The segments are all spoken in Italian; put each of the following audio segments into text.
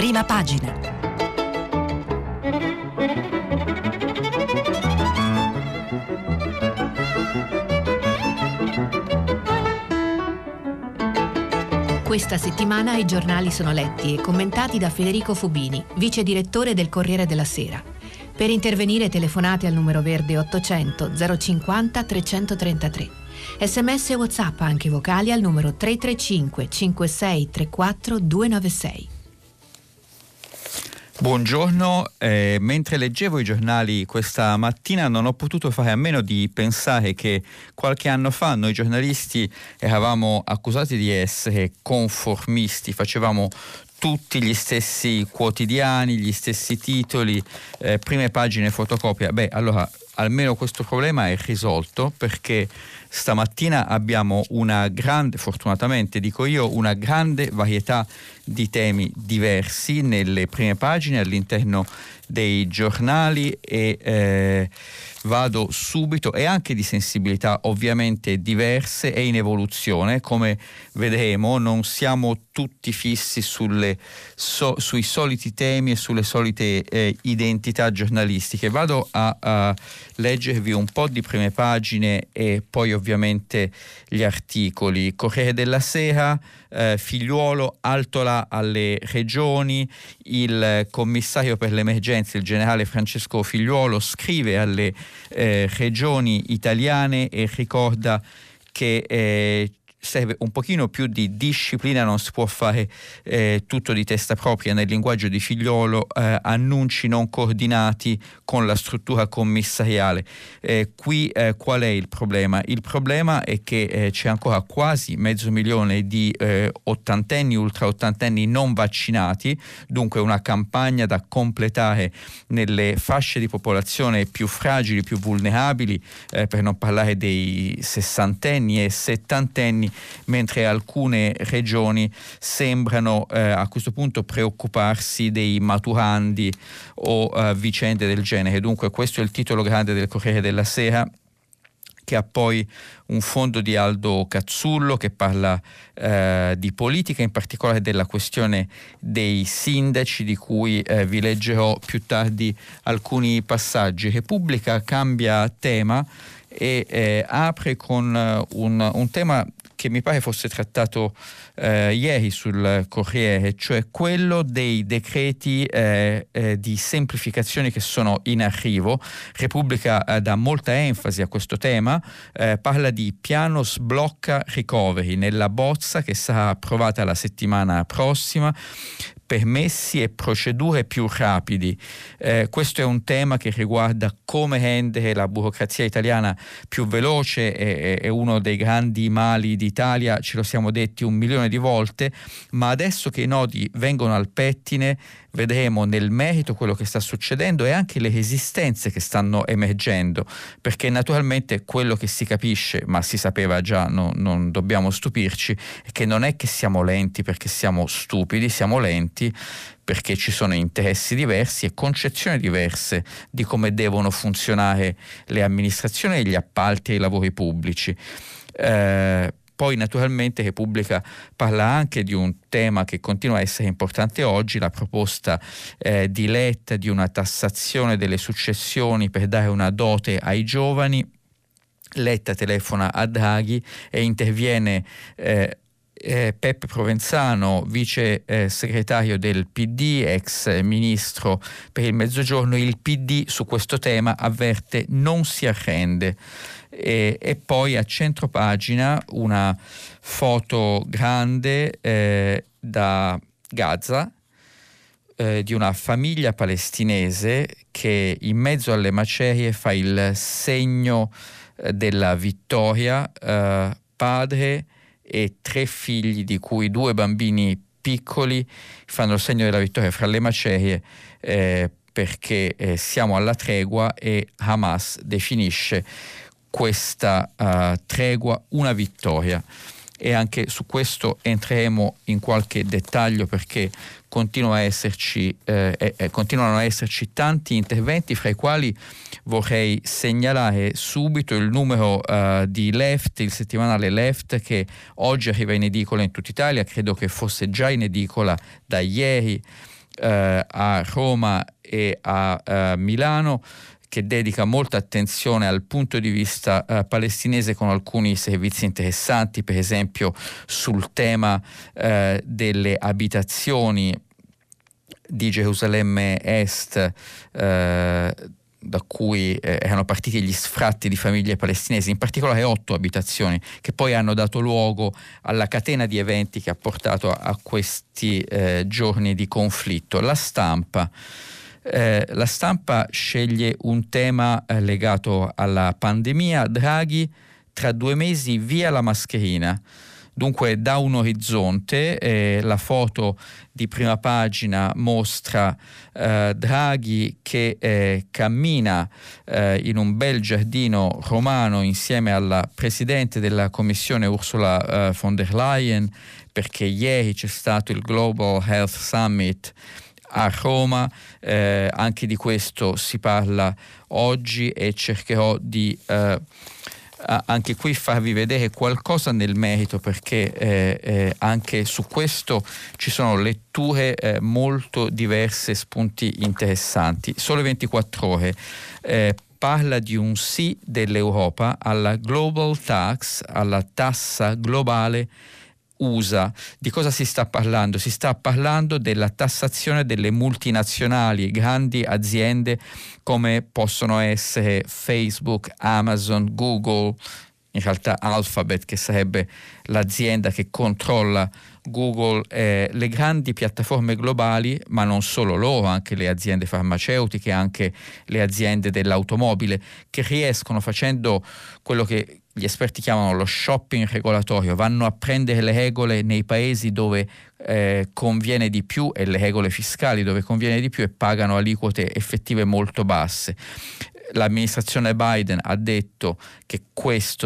prima pagina. Questa settimana i giornali sono letti e commentati da Federico Fubini, vice direttore del Corriere della Sera. Per intervenire telefonate al numero verde 800 050 333. Sms e WhatsApp anche vocali al numero 335 5634 296. Buongiorno, eh, mentre leggevo i giornali questa mattina non ho potuto fare a meno di pensare che qualche anno fa noi giornalisti eravamo accusati di essere conformisti, facevamo tutti gli stessi quotidiani, gli stessi titoli, eh, prime pagine fotocopia. Beh, allora almeno questo problema è risolto perché stamattina abbiamo una grande, fortunatamente dico io, una grande varietà di temi diversi nelle prime pagine all'interno dei giornali e eh, vado subito e anche di sensibilità ovviamente diverse e in evoluzione come vedremo non siamo tutti fissi sulle, so, sui soliti temi e sulle solite eh, identità giornalistiche. Vado a, a, leggervi un po' di prime pagine e poi ovviamente gli articoli. Corriere della Sera eh, Figliuolo altola alle regioni, il commissario per l'emergenza, il generale Francesco Figliuolo, scrive alle eh, regioni italiane e ricorda che eh, serve un pochino più di disciplina, non si può fare eh, tutto di testa propria nel linguaggio di figliolo, eh, annunci non coordinati con la struttura commissariale. Eh, qui eh, qual è il problema? Il problema è che eh, c'è ancora quasi mezzo milione di eh, ottantenni, ultra ottantenni non vaccinati, dunque una campagna da completare nelle fasce di popolazione più fragili, più vulnerabili, per non parlare dei sessantenni e settantenni mentre alcune regioni sembrano eh, a questo punto preoccuparsi dei maturandi o eh, vicende del genere. Dunque questo è il titolo grande del Corriere della Sera che ha poi un fondo di Aldo Cazzullo che parla eh, di politica, in particolare della questione dei sindaci, di cui eh, vi leggerò più tardi alcuni passaggi. Repubblica cambia tema e eh, apre con eh, un, un tema che mi pare fosse trattato eh, ieri sul Corriere, cioè quello dei decreti eh, eh, di semplificazione che sono in arrivo. Repubblica eh, dà molta enfasi a questo tema, eh, parla di piano sblocca recovery nella bozza che sarà approvata la settimana prossima permessi e procedure più rapidi. Eh, questo è un tema che riguarda come rendere la burocrazia italiana più veloce, è, è, uno dei grandi mali d'Italia, ce lo siamo detti un milione di volte, ma adesso che i nodi vengono al pettine vedremo nel merito quello che sta succedendo e anche le resistenze che stanno emergendo, perché naturalmente quello che si capisce, ma si sapeva già, no, non dobbiamo stupirci, è che non è che siamo lenti perché siamo stupidi, siamo lenti perché ci sono interessi diversi e concezioni diverse di come devono funzionare le amministrazioni gli appalti e i lavori pubblici. Eh, poi naturalmente Repubblica parla anche di un tema che continua a essere importante oggi, la proposta eh, di Letta di una tassazione delle successioni per dare una dote ai giovani. Letta telefona a Draghi e interviene eh, eh, Peppe Provenzano, vice eh, segretario del PD, ex ministro per il Mezzogiorno, il PD su questo tema avverte non si arrende e, e poi a centro pagina una foto grande eh, da Gaza eh, di una famiglia palestinese che in mezzo alle macerie fa il segno eh, della vittoria, eh, padre e tre figli di cui due bambini piccoli fanno il segno della vittoria fra le macerie eh, perché eh, siamo alla tregua e Hamas definisce questa uh, tregua una vittoria. E anche su questo entreremo in qualche dettaglio perché continua a esserci, eh, eh, continuano a esserci tanti interventi fra i quali vorrei segnalare subito il numero uh, di Left, il settimanale Left che oggi arriva in edicola in tutta Italia, credo che fosse già in edicola da ieri eh, a Roma e a eh, Milano che dedica molta attenzione al punto di vista eh, palestinese con alcuni servizi interessanti, per esempio sul tema eh, delle abitazioni di Gerusalemme Est. Eh, da cui eh, erano partiti gli sfratti di famiglie palestinesi, in particolare otto abitazioni, che poi hanno dato luogo alla catena di eventi che ha portato a, a questi eh, giorni di conflitto. La stampa eh, la stampa sceglie un tema eh, legato alla pandemia, Draghi tra due mesi via la mascherina. Dunque da un orizzonte eh, la foto di prima pagina mostra eh, Draghi che eh, cammina eh, in un bel giardino romano insieme alla Presidente della Commissione Ursula eh, von der Leyen perché ieri c'è stato il Global Health Summit a Roma, eh, anche di questo si parla oggi e cercherò di eh, anche qui farvi vedere qualcosa nel merito perché eh, eh anche su questo ci sono letture eh, molto diverse, spunti interessanti. Sole 24 ore eh, parla di un sì dell'Europa alla global tax, alla tassa globale USA. Di cosa si sta parlando? Si sta parlando della tassazione delle multinazionali, grandi aziende come possono essere Facebook, Amazon, Google, in realtà Alphabet che sarebbe l'azienda che controlla Google, eh, le grandi piattaforme globali, ma non solo loro, anche le aziende farmaceutiche, anche le aziende dell'automobile, che riescono facendo quello che gli esperti chiamano lo shopping regolatorio, vanno a prendere le regole nei paesi dove eh, conviene di più e le regole fiscali dove conviene di più e pagano aliquote effettive molto basse. L'amministrazione Biden ha detto che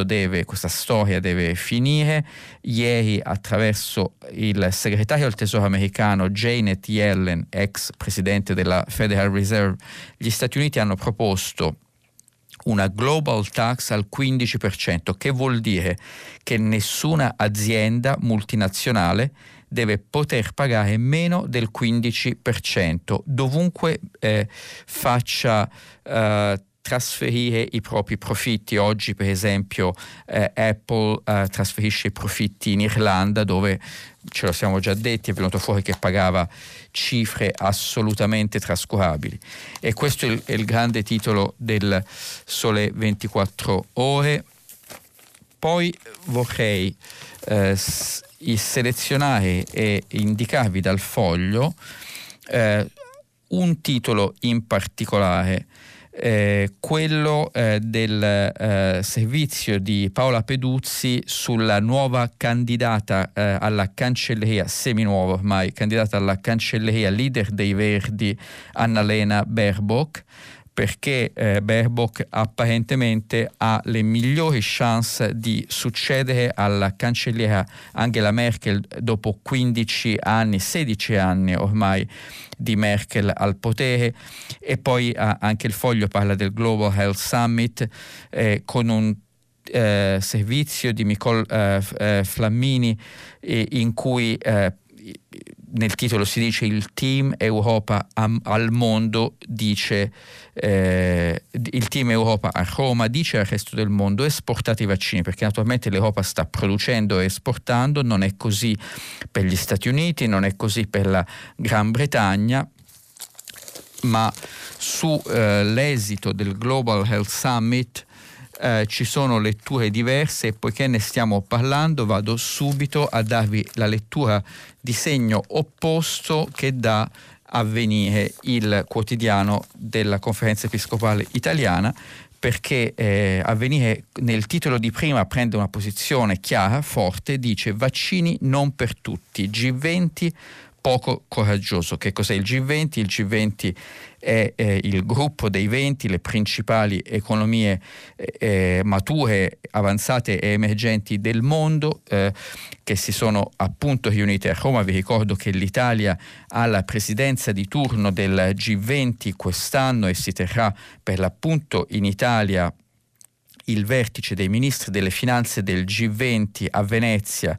deve, questa storia deve finire. Ieri, attraverso il segretario del Tesoro americano Janet Yellen, ex presidente della Federal Reserve, gli Stati Uniti hanno proposto una global tax al 15%, che vuol dire che nessuna azienda multinazionale deve poter pagare meno del 15% dovunque eh, faccia eh, trasferire i propri profitti. Oggi per esempio eh, Apple eh, trasferisce i profitti in Irlanda dove ce lo siamo già detti, è venuto fuori che pagava cifre assolutamente trascurabili. E questo è il, è il grande titolo del Sole 24 ore. Poi vorrei eh, selezionare e indicarvi dal foglio eh, un titolo in particolare eh, quello eh, del eh, servizio di Paola Peduzzi sulla nuova candidata eh, alla cancelleria, seminuova ormai, candidata alla cancelleria leader dei Verdi, Annalena Baerbock perché eh, Baerbock apparentemente ha le migliori chance di succedere alla cancelliera Angela Merkel dopo 15 anni, 16 anni ormai di Merkel al potere. E poi eh, anche il foglio parla del Global Health Summit eh, con un eh, servizio di Nicole eh, eh, Flammini in cui nel titolo si dice il team Europa am, al mondo dice eh, il team Europa a Roma dice al resto del mondo esportate i vaccini perché naturalmente l'Europa sta producendo e esportando non è così per gli Stati Uniti non è così per la Gran Bretagna ma sull'esito eh, del Global Health Summit eh, ci sono letture diverse e poiché ne stiamo parlando vado subito a darvi la lettura di segno opposto che dà avvenire il quotidiano della conferenza episcopale italiana perché eh, avvenire nel titolo di prima prende una posizione chiara, forte, dice vaccini non per tutti, G20 poco coraggioso. Che cos'è il G20? Il G20 è eh, il gruppo dei 20, le principali economie eh, eh, mature, avanzate e emergenti del mondo eh, che si sono appunto riunite a Roma. Vi ricordo che l'Italia ha la presidenza di turno del G20 quest'anno e si terrà per l'appunto in Italia il vertice dei ministri delle finanze del G20 a Venezia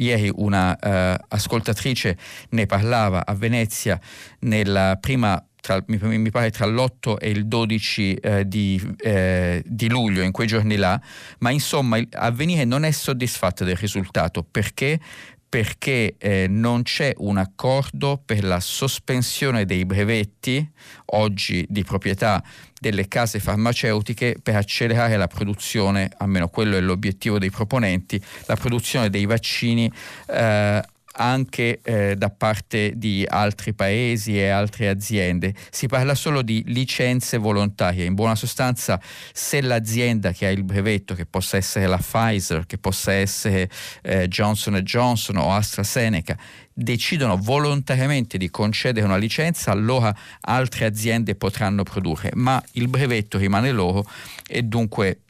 ieri una uh, ascoltatrice ne parlava a Venezia nella prima tra, mi, mi, pare tra l'8 e il 12 eh, di, eh, di, luglio, in quei giorni là, ma insomma Avvenire non è soddisfatto del risultato. Perché? Perché eh, non c'è un accordo per la sospensione dei brevetti oggi di proprietà delle case farmaceutiche per accelerare la produzione, almeno quello è l'obiettivo dei proponenti, la produzione dei vaccini eh, anche eh, da parte di altri paesi e altre aziende. Si parla solo di licenze volontarie. In buona sostanza, se l'azienda che ha il brevetto, che possa essere la Pfizer, che possa essere eh, Johnson Johnson o AstraZeneca, decidono volontariamente di concedere una licenza, allora altre aziende potranno produrre, ma il brevetto rimane loro e dunque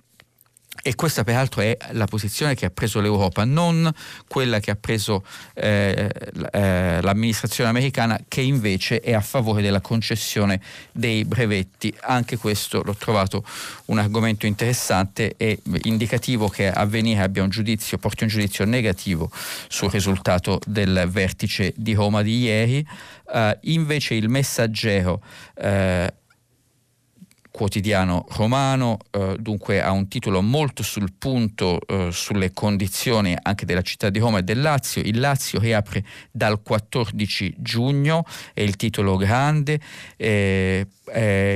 e questa peraltro è la posizione che ha preso l'Europa, non quella che ha preso eh, eh, l'amministrazione americana che invece è a favore della concessione dei brevetti. Anche questo l'ho trovato un argomento interessante e indicativo che Avvenire abbia un giudizio, porti un giudizio negativo sul risultato del vertice di Roma di ieri. Uh, invece il messaggero uh, quotidiano romano, eh, dunque ha un titolo molto sul punto eh, sulle condizioni anche della città di Roma e del Lazio. Il Lazio riapre dal 14 giugno, è il titolo grande. Eh,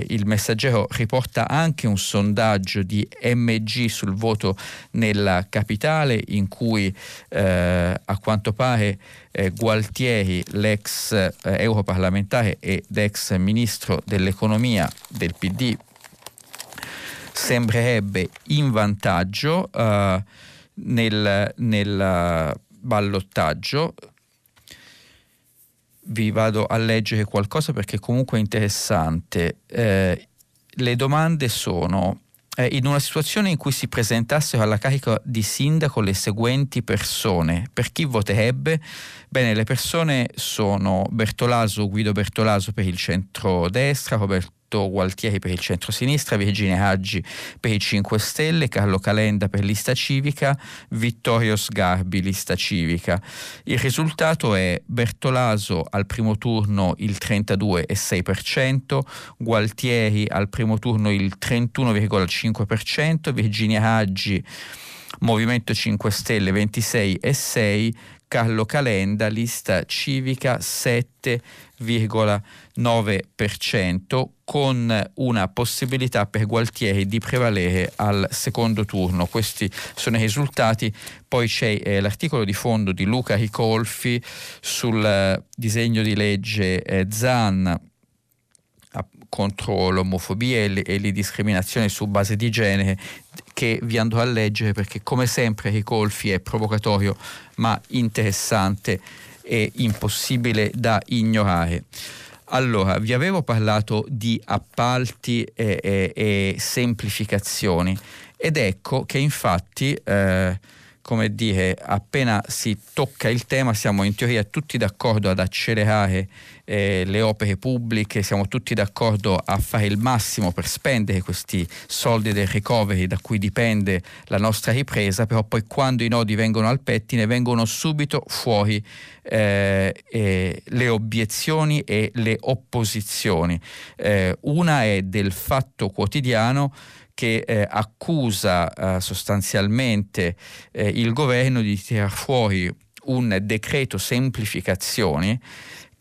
il messaggero riporta anche un sondaggio di MG sul voto nella capitale in cui eh, a quanto pare eh, Gualtieri, l'ex eh, europarlamentare ed ex ministro dell'economia del PD, sembrerebbe in vantaggio uh, nel, nel ballottaggio. Vi vado a leggere qualcosa perché comunque è interessante. Eh, le domande sono eh, in una situazione in cui si presentassero alla carica di sindaco le seguenti persone, per chi voterebbe? Bene, le persone sono Bertolaso, Guido Bertolaso per il centro-destra, Roberto Roberto Gualtieri per il centro-sinistra, Virginia Haggi per i 5 Stelle, Carlo Calenda per lista civica, Vittorio Sgarbi lista civica. Il risultato è Bertolaso al primo turno il 32,6%, Gualtieri al primo turno il 31,5%, Virginia Haggi Movimento 5 Stelle 26,6%, Carlo Calenda, lista civica 7,9% con una possibilità per Gualtieri di prevalere al secondo turno. Questi sono i risultati. Poi c'è eh, l'articolo di fondo di Luca Ricolfi sul eh, disegno di legge eh, ZAN contro l'omofobia e le, discriminazioni su base di genere che vi andrò a leggere perché come sempre Ricolfi è provocatorio ma interessante e impossibile da ignorare. Allora, vi avevo parlato di appalti e, e, e semplificazioni ed ecco che infatti eh, come dire, appena si tocca il tema siamo in teoria tutti d'accordo ad accelerare eh, le opere pubbliche, siamo tutti d'accordo a fare il massimo per spendere questi soldi del recovery da cui dipende la nostra ripresa, però poi quando i nodi vengono al pettine vengono subito fuori eh, eh, le obiezioni e le opposizioni. Eh, una è del fatto quotidiano che eh, accusa eh, sostanzialmente eh, il governo di tirar fuori un decreto semplificazioni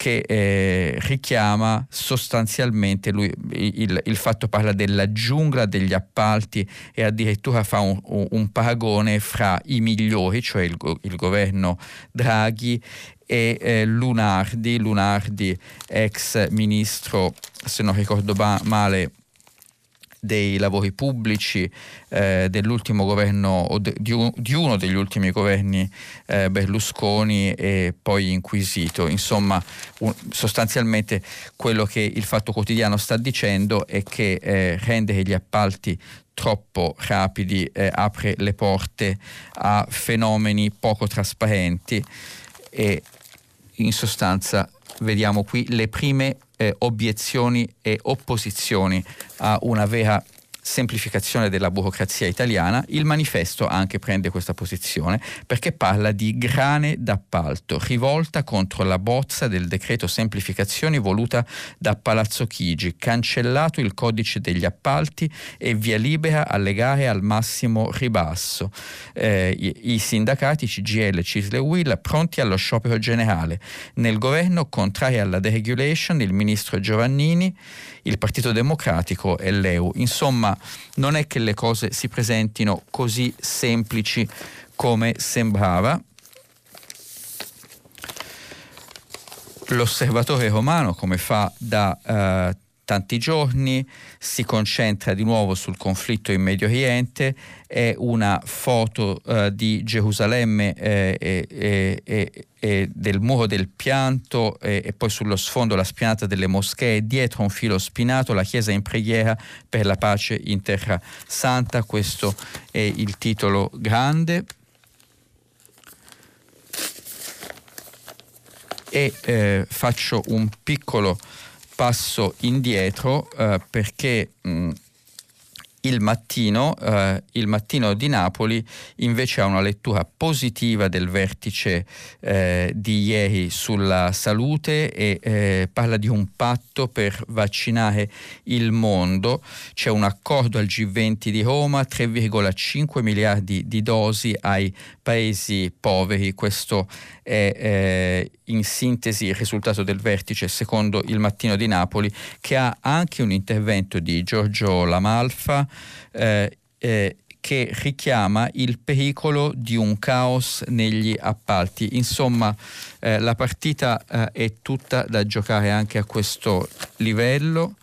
che eh, richiama sostanzialmente lui, il, il, fatto parla della giungla degli appalti e addirittura fa un, un paragone fra i migliori, cioè il, il governo Draghi e eh, Lunardi, Lunardi ex ministro, se non ricordo ba- male, dei lavori pubblici eh, dell'ultimo governo o de, di, di, uno degli ultimi governi eh, Berlusconi e poi inquisito. Insomma, un, sostanzialmente quello che il Fatto Quotidiano sta dicendo è che eh, rendere gli appalti troppo rapidi eh, apre le porte a fenomeni poco trasparenti e in sostanza vediamo qui le prime obiezioni e opposizioni a una vera semplificazione della burocrazia italiana, il manifesto anche prende questa posizione perché parla di grane d'appalto, rivolta contro la bozza del decreto semplificazioni voluta da Palazzo Chigi, cancellato il codice degli appalti e via libera alle gare al massimo ribasso. Eh, i, i, sindacati CGL, Cisle e Will pronti allo sciopero generale. Nel governo, contrari alla deregulation, il ministro Giovannini il Partito Democratico e l'EU. Insomma, non è che le cose si presentino così semplici come sembrava. L'osservatore romano, come fa da eh, tanti giorni, si concentra di nuovo sul conflitto in Medio Oriente, è una foto eh, di Gerusalemme eh, e, e, del muro del pianto e poi sullo sfondo la spianata delle moschee, dietro un filo spinato la chiesa in preghiera per la pace in terra santa, questo è il titolo grande. E eh, faccio un piccolo passo indietro eh, perché mh, il mattino, eh, il mattino di Napoli invece ha una lettura positiva del vertice eh, di ieri sulla salute e eh, parla di un patto per vaccinare il mondo. C'è un accordo al G20 di Roma, 3,5 miliardi di dosi ai paesi poveri. Questo è eh, in sintesi il risultato del vertice secondo il mattino di Napoli che ha anche un intervento di Giorgio Lamalfa eh, eh, che richiama il pericolo di un caos negli appalti. Insomma, eh, la partita eh, è tutta da giocare anche a questo livello.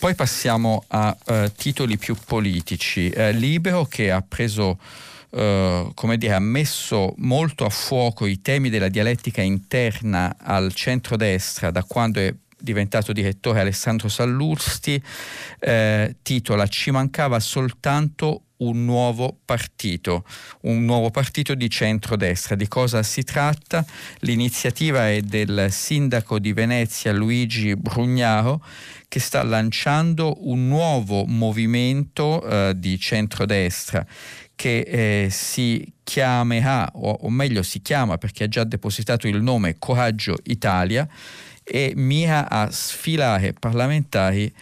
Poi passiamo a uh, titoli più politici. Uh, Libero che ha preso Uh, come dire, ha messo molto a fuoco i temi della dialettica interna al centrodestra da quando è diventato direttore Alessandro Sallusti, eh, titola Ci mancava soltanto un nuovo partito, un nuovo partito di centrodestra. Di cosa si tratta? L'iniziativa è del sindaco di Venezia Luigi Brugnaro che sta lanciando un nuovo movimento eh, di centrodestra che eh, si chiamerà, o, o meglio si chiama perché ha già depositato il nome Coraggio Italia e mira a sfilare parlamentari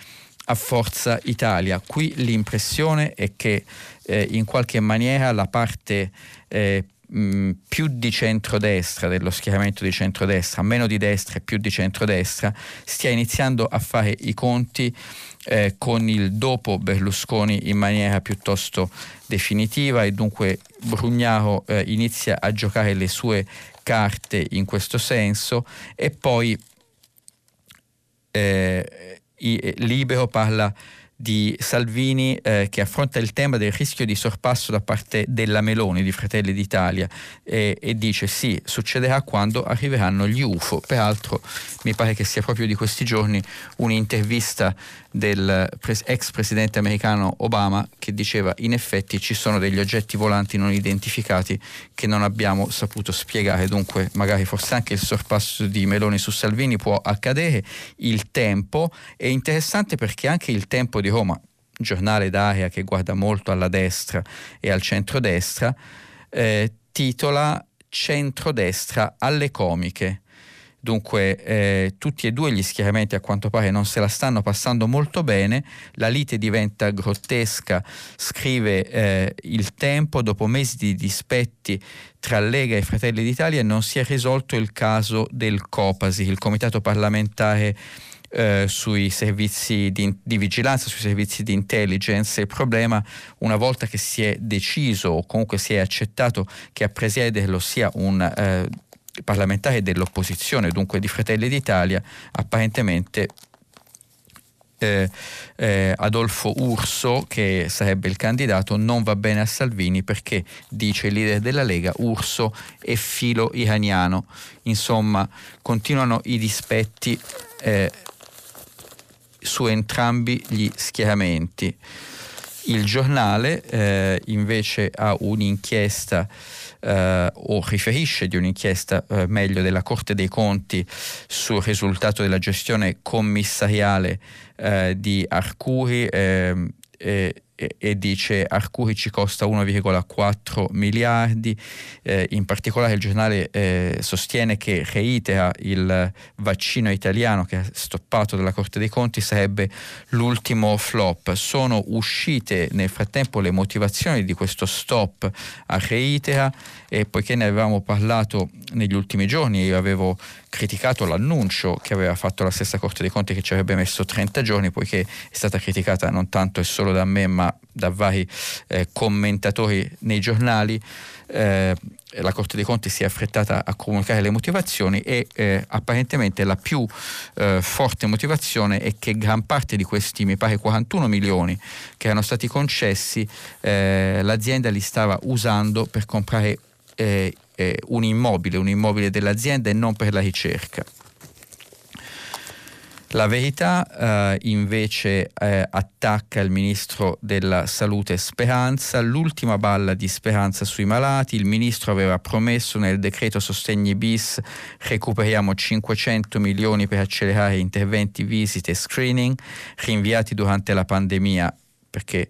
a Forza Italia. Qui l'impressione è che eh, in qualche maniera la parte eh, mh, più di centrodestra dello schieramento di centrodestra, meno di destra e più di centrodestra, stia iniziando a fare i conti eh, con il dopo Berlusconi in maniera piuttosto definitiva e dunque Brugnaro eh, inizia a giocare le sue carte in questo senso e poi eh, eh, Libero parla di Salvini eh, che affronta il tema del rischio di sorpasso da parte della Meloni di Fratelli d'Italia eh, e dice sì, succederà quando arriveranno gli UFO. Peraltro mi pare che sia proprio di questi giorni un'intervista del pres- ex presidente americano Obama che diceva in effetti ci sono degli oggetti volanti non identificati che non abbiamo saputo spiegare, dunque magari forse anche il sorpasso di Meloni su Salvini può accadere. Il tempo è interessante perché anche il tempo di Roma, giornale d'area che guarda molto alla destra e al centrodestra, eh, titola Centrodestra alle comiche. Dunque eh, tutti e due gli schieramenti a quanto pare non se la stanno passando molto bene, la lite diventa grottesca, scrive eh, il tempo, dopo mesi di dispetti tra Lega e Fratelli d'Italia non si è risolto il caso del Copasi, il comitato parlamentare eh, sui servizi di, di, vigilanza, sui servizi di intelligence. Il problema, una volta che si è deciso o comunque si è accettato che a presiederlo sia un eh, parlamentare dell'opposizione, dunque di Fratelli d'Italia, apparentemente eh, eh, Adolfo Urso, che sarebbe il candidato, non va bene a Salvini perché, dice il leader della Lega, Urso è filo iraniano. Insomma, continuano i dispetti eh, su entrambi gli schieramenti. Il giornale eh, invece ha un'inchiesta eh, o riferisce di un'inchiesta eh, meglio della Corte dei Conti sul risultato della gestione commissariale eh, di Arcuri ehm, e, e dice Arcuri ci costa 1,4 miliardi, eh, in particolare il giornale eh, sostiene che reitera il vaccino italiano che è stoppato dalla Corte dei Conti sarebbe l'ultimo flop. Sono uscite nel frattempo le motivazioni di questo stop a reitera e poiché ne avevamo parlato negli ultimi giorni, io avevo criticato l'annuncio che aveva fatto la stessa Corte dei Conti che ci avrebbe messo 30 giorni, poiché è stata criticata non tanto e solo da me, ma da vari eh, commentatori nei giornali. Eh, la Corte dei Conti si è affrettata a comunicare le motivazioni e eh, apparentemente la più eh, forte motivazione è che gran parte di questi, mi pare 41 milioni che erano stati concessi, eh, l'azienda li stava usando per comprare eh, eh, un immobile, un immobile dell'azienda e non per la ricerca. La verità eh, invece eh, attacca il ministro della salute Speranza, l'ultima balla di Speranza sui malati, il ministro aveva promesso nel decreto sostegni bis recuperiamo 500 milioni per accelerare interventi, visite e screening rinviati durante la pandemia perché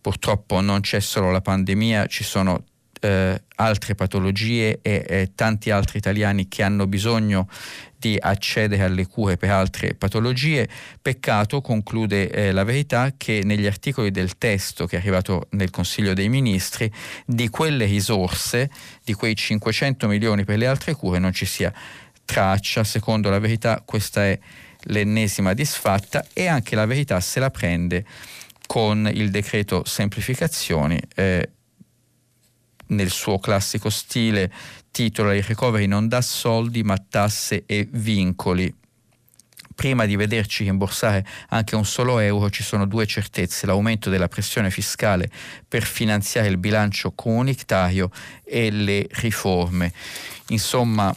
purtroppo non c'è solo la pandemia, ci sono eh, altre patologie e eh, tanti altri italiani che hanno bisogno di accedere alle cure per altre patologie. Peccato, conclude eh, la verità, che negli articoli del testo che è arrivato nel Consiglio dei Ministri, di quelle risorse, di quei 500 milioni per le altre cure, non ci sia traccia. Secondo la verità questa è l'ennesima disfatta e anche la verità se la prende con il decreto semplificazioni. Eh, nel suo classico stile titola Il recovery non dà soldi ma tasse e vincoli. Prima di vederci rimborsare anche un solo euro ci sono due certezze, l'aumento della pressione fiscale per finanziare il bilancio comunitario e le riforme. Insomma,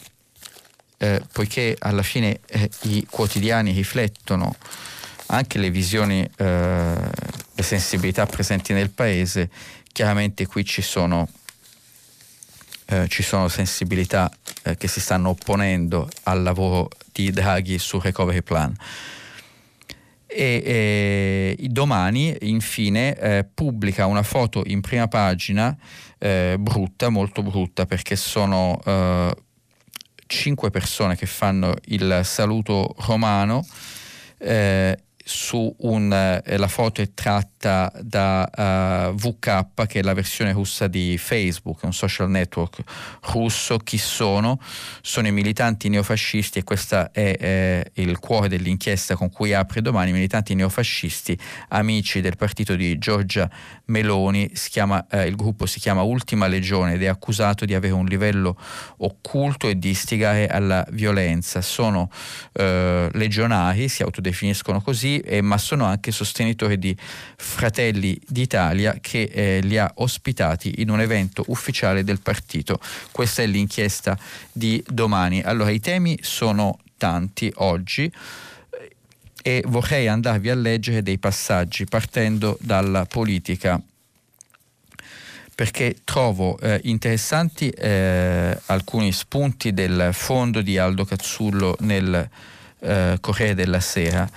eh, poiché alla fine eh, i quotidiani riflettono anche le visioni, eh, le sensibilità presenti nel paese, chiaramente qui ci sono eh, ci sono sensibilità eh, che si stanno opponendo al lavoro di Draghi sul recovery plan. E, e domani infine eh, pubblica una foto in prima pagina eh, brutta, molto brutta perché sono eh, cinque persone che fanno il saluto romano su un, eh, la foto è tratta da uh, eh, VK che è la versione russa di Facebook, un social network russo. Chi sono? Sono i militanti neofascisti e questo è eh, il cuore dell'inchiesta con cui apre domani, militanti neofascisti, amici del partito di Giorgia Meloni, chiama, eh, il gruppo si chiama Ultima Legione ed è accusato di avere un livello occulto e di istigare alla violenza. Sono eh, legionari, si autodefiniscono così, eh, ma sono anche sostenitori di Fratelli d'Italia che eh, li ha ospitati in un evento ufficiale del partito. Questa è l'inchiesta di domani. Allora, i temi sono tanti oggi e vorrei andarvi a leggere dei passaggi partendo dalla politica perché trovo eh, interessanti eh, alcuni spunti del fondo di Aldo Cazzullo nel eh, Corriere della Sera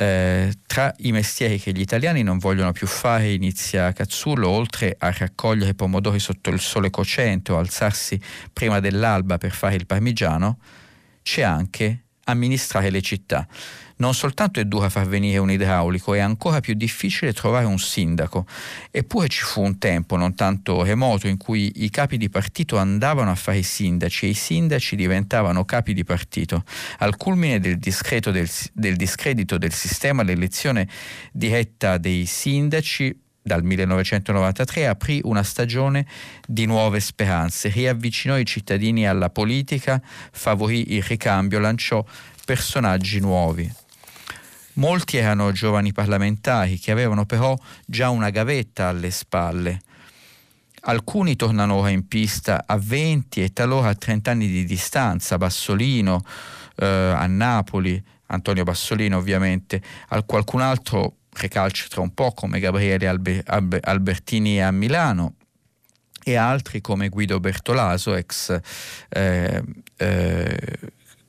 eh, tra i mestieri che gli italiani non vogliono più fare inizia Cazzullo, oltre a raccogliere pomodori sotto il sole cocente o alzarsi prima dell'alba per fare il parmigiano, c'è anche amministrare le città. Non soltanto è dura far venire un idraulico, è ancora più difficile trovare un sindaco. Eppure ci fu un tempo, non tanto remoto, in cui i capi di partito andavano a fare i sindaci e i sindaci diventavano capi di partito. Al culmine del, del, del discredito del sistema, l'elezione diretta dei sindaci dal 1993 aprì una stagione di nuove speranze, riavvicinò i cittadini alla politica, favorì il ricambio, lanciò personaggi nuovi. Molti erano giovani parlamentari che avevano però già una gavetta alle spalle. Alcuni tornano ora in pista a 20 e talora a 30 anni di distanza, Bassolino eh, a Napoli, Antonio Bassolino ovviamente, al qualcun altro recalcitra un po' come Gabriele Albe, Albe, Albertini a Milano, e altri come Guido Bertolaso, ex eh, eh,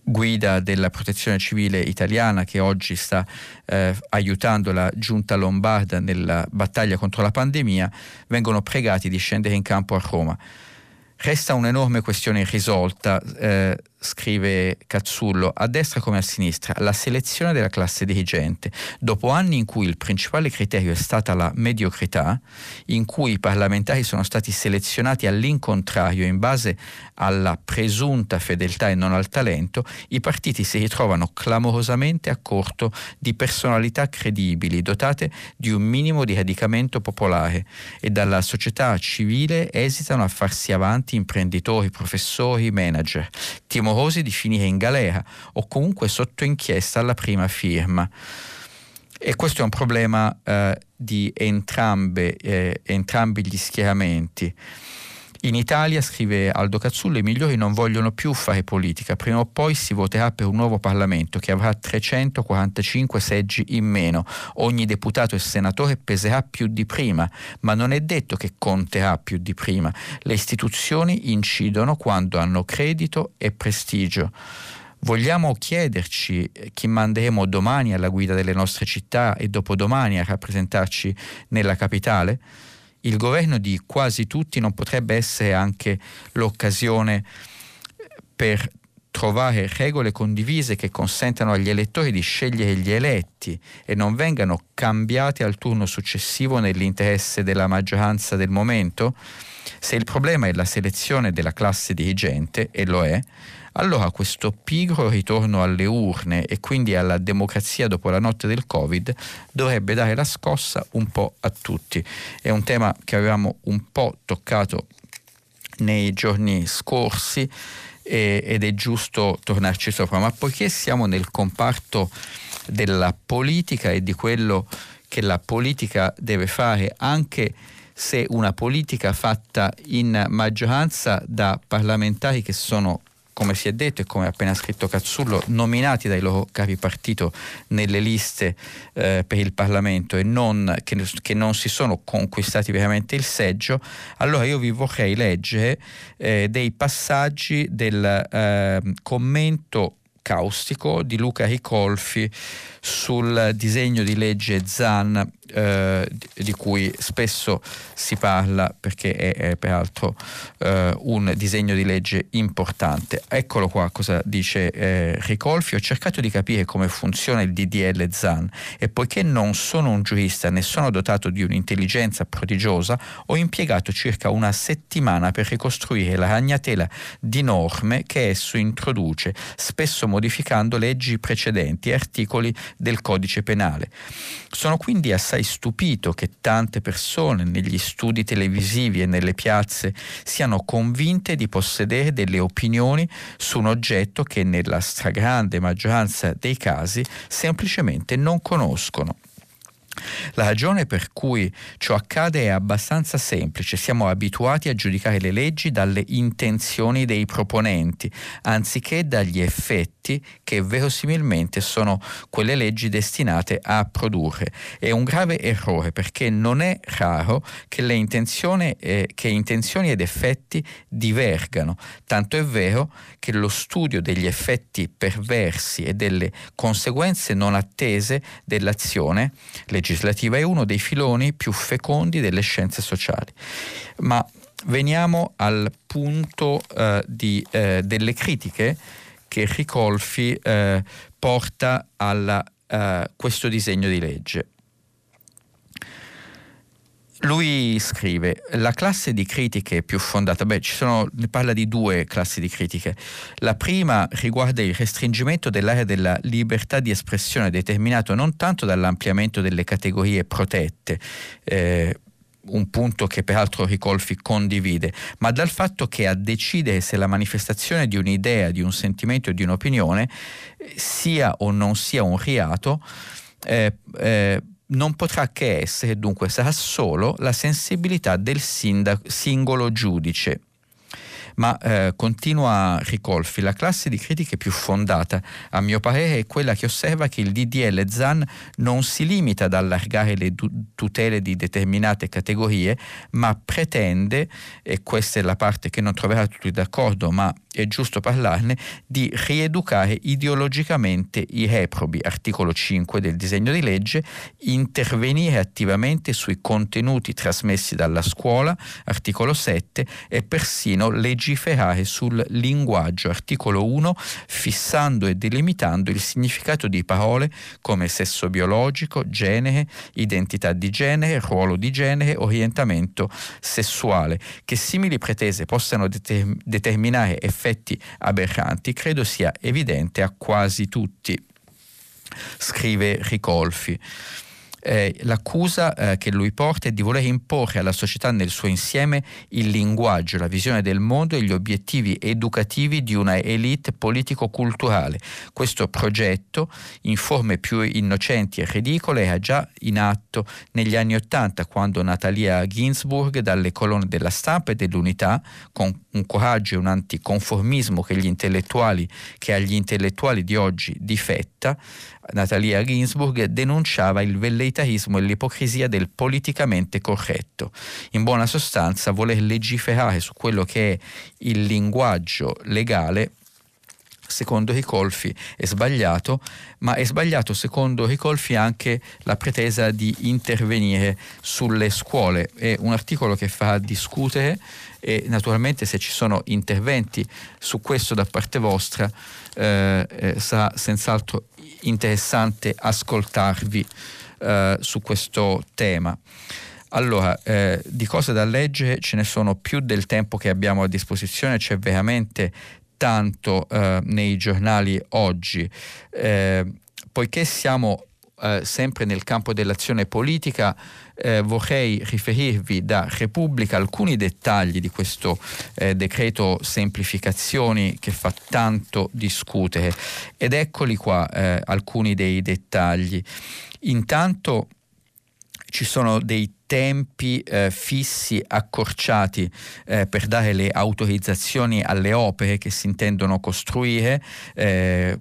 guida della protezione civile italiana che oggi sta eh, aiutando la giunta lombarda nella battaglia contro la pandemia, vengono pregati di scendere in campo a Roma. Resta un'enorme questione irrisolta, eh, scrive Cazzullo, a destra come a sinistra, la selezione della classe dirigente. Dopo anni in cui il principale criterio è stata la mediocrità, in cui i parlamentari sono stati selezionati all'incontrario in base alla presunta fedeltà e non al talento, i partiti si ritrovano clamorosamente a corto di personalità credibili, dotate di un minimo di radicamento popolare e dalla società civile esitano a farsi avanti imprenditori, professori, manager. Timo timorosi di finire in galera o comunque sotto inchiesta alla prima firma. E questo è un problema eh, di entrambe, eh, entrambi gli schieramenti. In Italia, scrive Aldo Cazzullo, i migliori non vogliono più fare politica, prima o poi si voterà per un nuovo Parlamento che avrà 345 seggi in meno, ogni deputato e senatore peserà più di prima, ma non è detto che conterà più di prima. Le istituzioni incidono quando hanno credito e prestigio. Vogliamo chiederci chi manderemo domani alla guida delle nostre città e dopodomani a rappresentarci nella capitale? Il governo di quasi tutti non potrebbe essere anche l'occasione per trovare regole condivise che consentano agli elettori di scegliere gli eletti e non vengano cambiate al turno successivo nell'interesse della maggioranza del momento? Se il problema è la selezione della classe dirigente, e lo è, allora questo pigro ritorno alle urne e quindi alla democrazia dopo la notte del Covid dovrebbe dare la scossa un po' a tutti. È un tema che avevamo un po' toccato nei giorni scorsi e, ed è giusto tornarci sopra, ma poiché siamo nel comparto della politica e di quello che la politica deve fare anche se una politica fatta in maggioranza da parlamentari che sono come si è detto e come ha appena scritto Cazzullo, nominati dai loro capi partito nelle liste eh, per il Parlamento e non, che, che, non si sono conquistati veramente il seggio, allora io vi vorrei leggere eh, dei passaggi del eh, commento caustico di Luca Ricolfi sul disegno di legge ZAN eh, di cui spesso si parla perché è, è peraltro eh, un disegno di legge importante. Eccolo qua cosa dice eh, Ricolfi. Ho cercato di capire come funziona il DDL ZAN e poiché non sono un giurista né sono dotato di un'intelligenza prodigiosa, ho impiegato circa una settimana per ricostruire la ragnatela di norme che esso introduce, spesso modificando leggi precedenti e articoli del codice penale. Sono quindi assai stupito che tante persone negli studi televisivi e nelle piazze siano convinte di possedere delle opinioni su un oggetto che nella stragrande maggioranza dei casi semplicemente non conoscono. La ragione per cui ciò accade è abbastanza semplice, siamo abituati a giudicare le leggi dalle intenzioni dei proponenti, anziché dagli effetti che verosimilmente sono quelle leggi destinate a produrre. È un grave errore perché non è raro che, le intenzioni, eh, che intenzioni ed effetti divergano, tanto è vero che lo studio degli effetti perversi e delle conseguenze non attese dell'azione legislativa legislativa è uno dei filoni più fecondi delle scienze sociali. Ma veniamo al punto eh, di, eh, delle critiche che Ricolfi eh, porta a eh, questo disegno di legge. Lui scrive, la classe di critiche più fondata, beh, ci sono, parla di due classi di critiche. La prima riguarda il restringimento dell'area della libertà di espressione determinato non tanto dall'ampliamento delle categorie protette, eh, un punto che peraltro Ricolfi condivide, ma dal fatto che a decidere se la manifestazione di un'idea, di un sentimento, di un'opinione sia o non sia un reato, eh, eh, non potrà che essere, dunque sarà solo la sensibilità del sindaco, singolo giudice. Ma eh, continua Ricolfi, la classe di critiche più fondata, a mio parere, è quella che osserva che il DDL ZAN non si limita ad allargare le tutele di determinate categorie, ma pretende, e questa è la parte che non troverà tutti d'accordo, ma è giusto parlarne, di rieducare ideologicamente i reprobi, articolo 5 del disegno di legge, intervenire attivamente sui contenuti trasmessi dalla scuola, articolo 7, e persino legiferare sul linguaggio, articolo 1, fissando e delimitando il significato di parole come sesso biologico, genere, identità di genere, ruolo di genere, orientamento sessuale. Che simili pretese possano deter- determinare effetti aberranti credo sia evidente a quasi tutti, scrive Ricolfi eh, l'accusa eh, che lui porta è di voler imporre alla società nel suo insieme il linguaggio, la visione del mondo e gli obiettivi educativi di una elite politico-culturale. Questo progetto, in forme più innocenti e ridicole, era già in atto negli anni Ottanta, quando Natalia Ginsburg, dalle colonne della stampa e dell'unità, con un coraggio e un anticonformismo che, che agli intellettuali di oggi difetta, Natalia Ginsburg denunciava il velleitarismo e l'ipocrisia del politicamente corretto. In buona sostanza, voler legiferare su quello che è il linguaggio legale secondo Ricolfi è sbagliato, ma è sbagliato secondo Ricolfi anche la pretesa di intervenire sulle scuole. È un articolo che fa discutere e naturalmente se ci sono interventi su questo da parte vostra eh, eh, sarà senz'altro interessante ascoltarvi eh, su questo tema. Allora, eh, di cose da leggere ce ne sono più del tempo che abbiamo a disposizione, c'è veramente tanto eh, nei giornali oggi. Eh, poiché siamo eh, sempre nel campo dell'azione politica, eh, vorrei riferirvi da Repubblica alcuni dettagli di questo eh, decreto semplificazioni che fa tanto discutere ed eccoli qua eh, alcuni dei dettagli. Intanto ci sono dei tempi eh, fissi accorciati eh, per dare le autorizzazioni alle opere che si intendono costruire. Eh,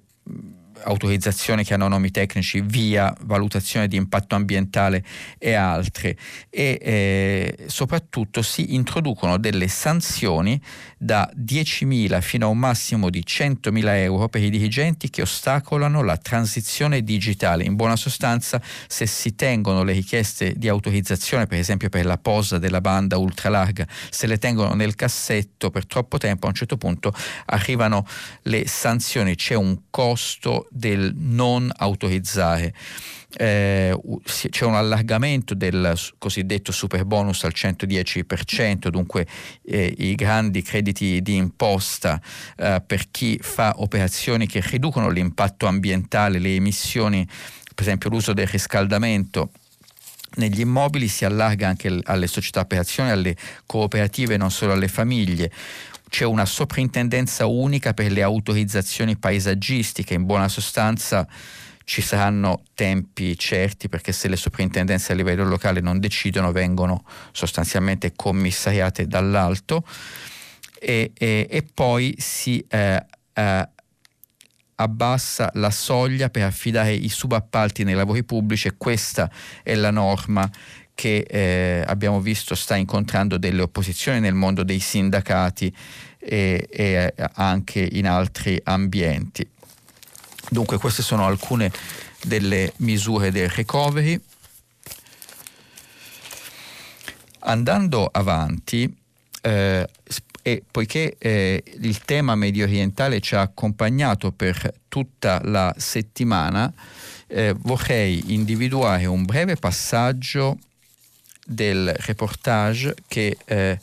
autorizzazioni che hanno nomi tecnici, via valutazione di impatto ambientale e altre e eh, soprattutto si introducono delle sanzioni da 10.000 fino a un massimo di 100.000 euro per i dirigenti che ostacolano la transizione digitale. In buona sostanza, se si tengono le richieste di autorizzazione, per esempio per la posa della banda ultralarga, se le tengono nel cassetto per troppo tempo, a un certo punto arrivano le sanzioni, c'è un costo del non autorizzare. Eh, c'è un allargamento del cosiddetto super bonus al 110%, dunque eh, i grandi crediti di imposta eh, per chi fa operazioni che riducono l'impatto ambientale, le emissioni, per esempio l'uso del riscaldamento negli immobili si allarga anche alle società per azione, alle cooperative, non solo alle famiglie c'è una soprintendenza unica per le autorizzazioni paesaggistiche, in buona sostanza ci saranno tempi certi perché se le soprintendenze a livello locale non decidono vengono sostanzialmente commissariate dall'alto. E, e, e poi si eh, eh, abbassa la soglia per affidare i subappalti nei lavori pubblici e questa è la norma che eh, abbiamo visto sta incontrando delle opposizioni nel mondo dei sindacati e, e anche in altri ambienti. Dunque queste sono alcune delle misure del recovery. Andando avanti, eh, e poiché eh, il tema medio orientale ci ha accompagnato per tutta la settimana, eh, vorrei individuare un breve passaggio del reportage che eh,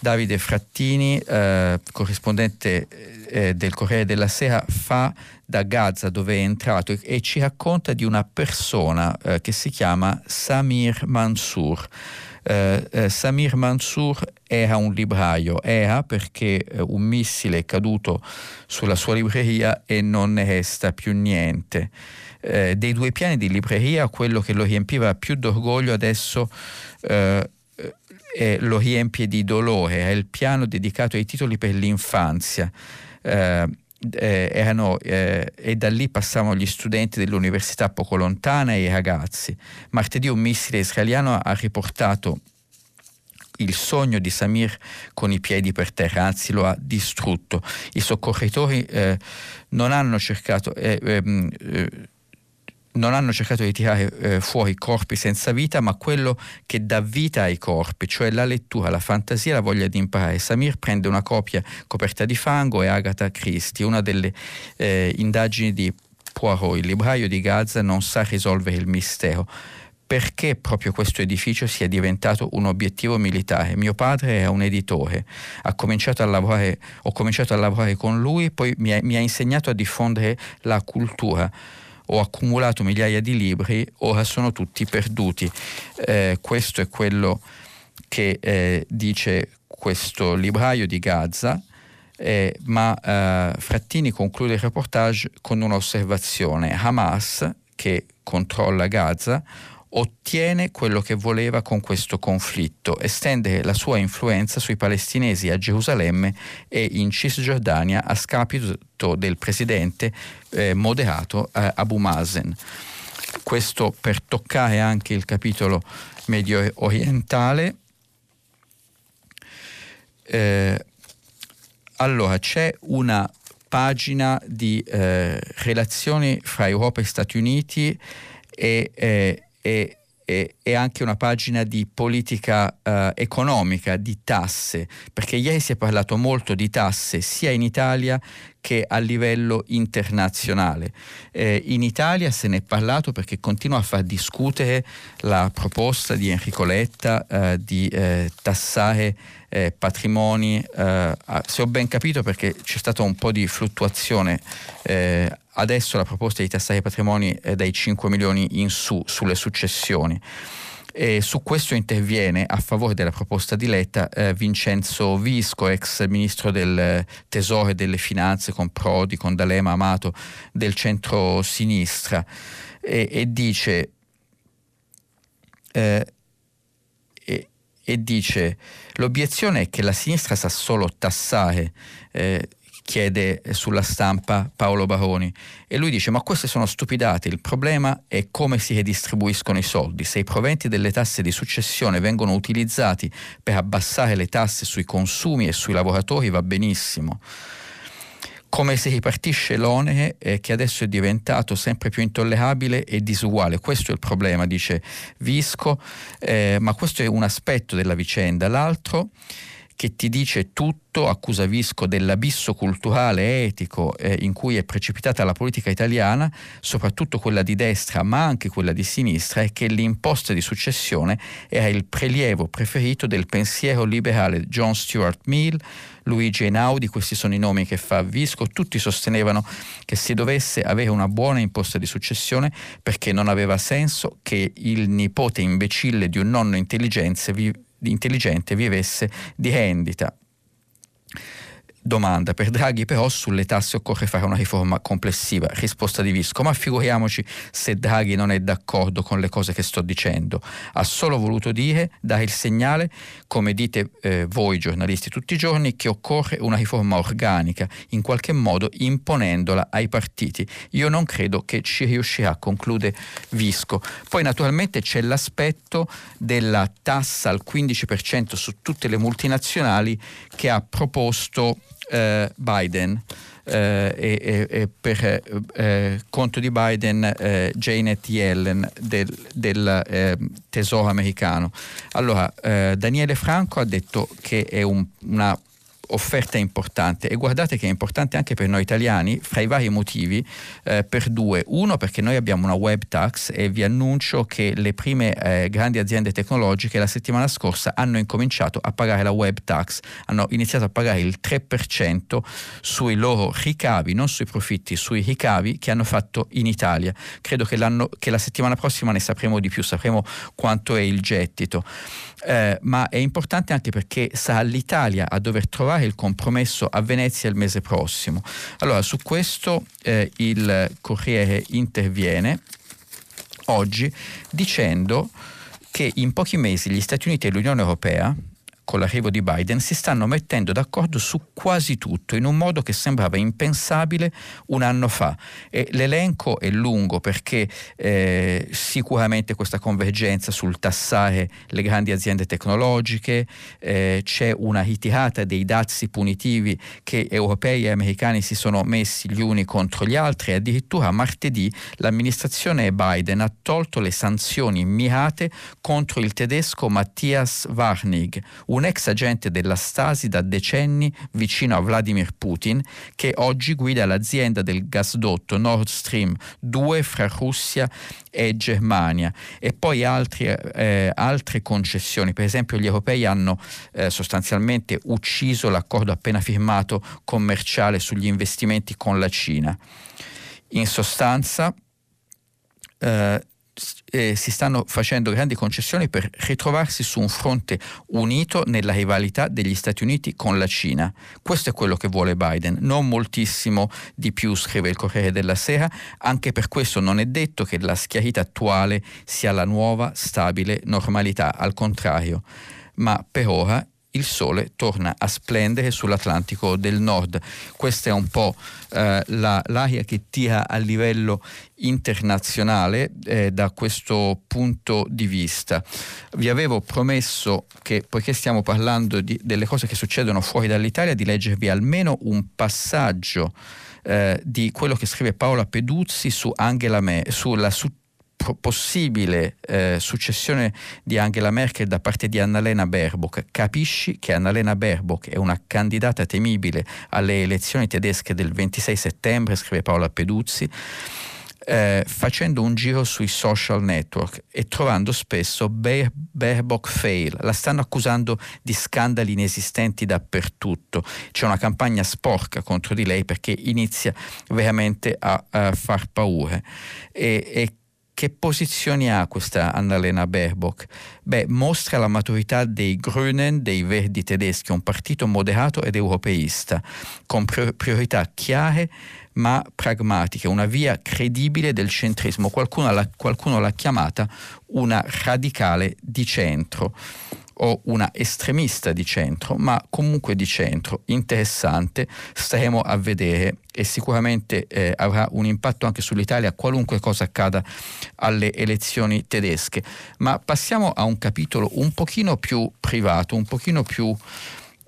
Davide Frattini, eh, corrispondente eh, del Corriere della Sera, fa da Gaza dove è entrato e, e ci racconta di una persona eh, che si chiama Samir Mansour. Uh, Samir Mansour era un libraio, era perché un missile è caduto sulla sua libreria e non ne resta più niente. Dei due piani di libreria, quello che lo riempiva più d'orgoglio adesso eh, lo riempie di dolore, è il piano dedicato ai titoli per l'infanzia. Eh, eh, erano, eh, e da lì passavano gli studenti dell'università poco lontana e i ragazzi. Martedì un missile israeliano ha riportato il sogno di Samir con i piedi per terra, anzi lo ha distrutto. I soccorritori eh, non hanno cercato... Eh, ehm, eh, non hanno cercato di tirare eh, fuori corpi senza vita, ma quello che dà vita ai corpi, cioè la lettura, la fantasia, la voglia di imparare. Samir prende una copia coperta di fango e Agatha Christie, una delle eh, indagini di Poirot, il libraio di Gaza non sa risolvere il mistero perché proprio questo edificio sia diventato un obiettivo militare. Mio padre era un editore, cominciato lavorare, ho cominciato a lavorare con lui, poi mi ha, mi ha insegnato a diffondere la cultura ho accumulato migliaia di libri, ora sono tutti perduti. Eh, questo è quello che eh, dice questo libraio di Gaza, eh, ma eh, Frattini conclude il reportage con un'osservazione. Hamas, che controlla Gaza, ottiene quello che voleva con questo conflitto, estendere la sua influenza sui palestinesi a Gerusalemme e in Cisgiordania a scapito del presidente eh, moderato eh, Abu Mazen. Questo per toccare anche il capitolo medio orientale. Eh, allora c'è una pagina di eh, relazioni fra Europa e Stati Uniti e eh, e, e, e, anche una pagina di politica eh, economica, di tasse, perché ieri si è parlato molto di tasse sia in Italia che a livello internazionale. Eh, in Italia se ne è parlato perché continua a far discutere la proposta di Enrico Letta eh, di eh, tassare eh, patrimoni, eh, se ho ben capito perché c'è stata un po' di fluttuazione, eh, adesso la proposta di tassare i patrimoni è dai 5 milioni in su sulle successioni. E su questo interviene a favore della proposta di Letta eh, Vincenzo Visco, ex ministro del Tesoro e delle Finanze con Prodi, con D'Alema Amato del centro-sinistra. E, e dice eh, e, dice l'obiezione è che la sinistra sa solo tassare eh, chiede sulla stampa Paolo Baroni. E lui dice ma queste sono stupidate, il problema è come si redistribuiscono i soldi, se i proventi delle tasse di successione vengono utilizzati per abbassare le tasse sui consumi e sui lavoratori va benissimo. Come si ripartisce l'onere eh, che adesso è diventato sempre più intollerabile e disuguale. Questo è il problema, dice Visco, eh, ma questo è un aspetto della vicenda. L'altro che ti dice tutto, accusa Visco dell'abisso culturale e etico eh, in cui è precipitata la politica italiana, soprattutto quella di destra ma anche quella di sinistra, è che l'imposta di successione era il prelievo preferito del pensiero liberale John Stuart Mill, Luigi Einaudi, questi sono i nomi che fa Visco, tutti sostenevano che si dovesse avere una buona imposta di successione perché non aveva senso che il nipote imbecille di un nonno intelligente vi intelligente vivesse di rendita. Domanda, per Draghi però sulle tasse occorre fare una riforma complessiva. Risposta di Visco, ma figuriamoci se Draghi non è d'accordo con le cose che sto dicendo. Ha solo voluto dire, dare il segnale, come dite eh, voi giornalisti tutti i giorni, che occorre una riforma organica, in qualche modo imponendola ai partiti. Io non credo che ci riuscirà, conclude Visco. Poi naturalmente c'è l'aspetto della tassa al 15% su tutte le multinazionali che ha proposto eh, Biden. Eh, e, e, per eh, eh, conto di Biden eh, Janet Yellen del, del eh, Tesoro americano. Allora, eh, Daniele Franco ha detto che è un, una offerta importante. E guardate che è importante anche per noi italiani fra i vari motivi eh, per due. Uno perché noi abbiamo una web tax e vi annuncio che le prime eh, grandi aziende tecnologiche la settimana scorsa hanno incominciato a pagare la web tax. Hanno iniziato a pagare il 3% sui loro ricavi non sui profitti sui ricavi che hanno fatto in Italia. Credo che, che la settimana prossima ne sapremo di più sapremo quanto è il gettito. Eh, ma è importante anche perché sarà l'Italia a dover trovare il compromesso a Venezia il mese prossimo. Allora, su questo eh, il Corriere interviene oggi dicendo che in pochi mesi gli Stati Uniti e l'Unione Europea con l'arrivo di Biden si stanno mettendo d'accordo su quasi tutto in un modo che sembrava impensabile un anno fa. E l'elenco è lungo perché eh, sicuramente questa convergenza sul tassare le grandi aziende tecnologiche, eh, c'è una ritirata dei dazi punitivi che europei e americani si sono messi gli uni contro gli altri addirittura martedì l'amministrazione Biden ha tolto le sanzioni mirate contro il tedesco Matthias Warnig, un ex agente della Stasi da decenni vicino a Vladimir Putin, che oggi guida l'azienda del gasdotto Nord Stream 2 fra Russia e Germania e poi altri, eh, altre concessioni. Per esempio gli europei hanno eh, sostanzialmente ucciso l'accordo appena firmato commerciale sugli investimenti con la Cina. In sostanza, eh, eh, si stanno facendo grandi concessioni per ritrovarsi su un fronte unito nella rivalità degli Stati Uniti con la Cina. Questo è quello che vuole Biden, non moltissimo di più, scrive il Corriere della Sera, anche per questo non è detto che la schiarita attuale sia la nuova stabile normalità, al contrario, ma per ora il sole torna a splendere sull'Atlantico del Nord. Questa è un po' eh, la, l'aria che tira a livello internazionale eh, da questo punto di vista. Vi avevo promesso che, poiché stiamo parlando di, delle cose che succedono fuori dall'Italia, di leggervi almeno un passaggio eh, di quello che scrive Paola Peduzzi su Angela Me- sulla su possibile eh, successione di Angela Merkel da parte di Annalena Baerbock. Capisci che Annalena Baerbock è una candidata temibile alle elezioni tedesche del 26 settembre, scrive Paola Peduzzi. Eh, facendo un giro sui social network e trovando spesso Baer- Baerbock fail. La stanno accusando di scandali inesistenti dappertutto. C'è una campagna sporca contro di lei perché inizia veramente a, a far paura. E, e che posizioni ha questa Annalena Baerbock? Beh, mostra la maturità dei Grünen, dei Verdi tedeschi, un partito moderato ed europeista, con priorità chiare ma pragmatiche, una via credibile del centrismo. Qualcuno qualcuno l'ha chiamata una radicale di centro o una estremista di centro, ma comunque di centro, interessante, staremo a vedere e sicuramente eh, avrà un impatto anche sull'Italia qualunque cosa accada alle elezioni tedesche. Ma passiamo a un capitolo un pochino più privato, un pochino più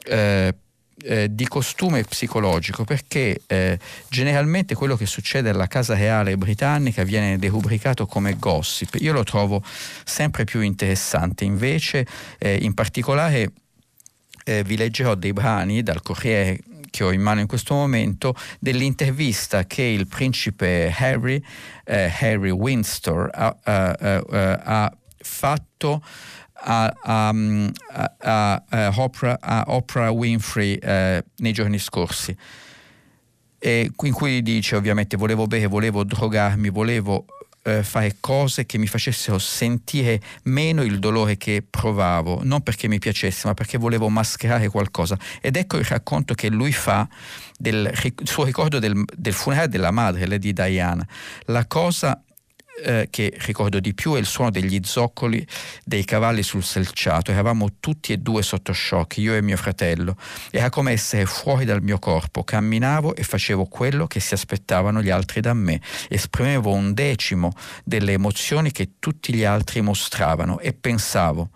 eh, eh, di costume psicologico perché eh, generalmente quello che succede alla Casa Reale britannica viene derubricato come gossip. Io lo trovo sempre più interessante, invece eh, in particolare eh, vi leggerò dei brani dal Corriere che ho in mano in questo momento dell'intervista che il principe Harry, eh, Harry Windsor ha, ha fatto a, a, a, a Oprah, Oprah, Winfrey eh, nei giorni scorsi, e in cui dice ovviamente volevo bere, volevo drogarmi, volevo eh, fare cose che mi facessero sentire meno il dolore che provavo, non perché mi piacesse, ma perché volevo mascherare qualcosa. Ed ecco il racconto che lui fa del suo ricordo del, del funerale della madre, Lady Diana. La cosa eh, che ricordo di più è il suono degli zoccoli dei cavalli sul selciato. Eravamo tutti e due sotto shock, io e mio fratello. Era come essere fuori dal mio corpo. Camminavo e facevo quello che si aspettavano gli altri da me. Esprimevo un decimo delle emozioni che tutti gli altri mostravano e pensavo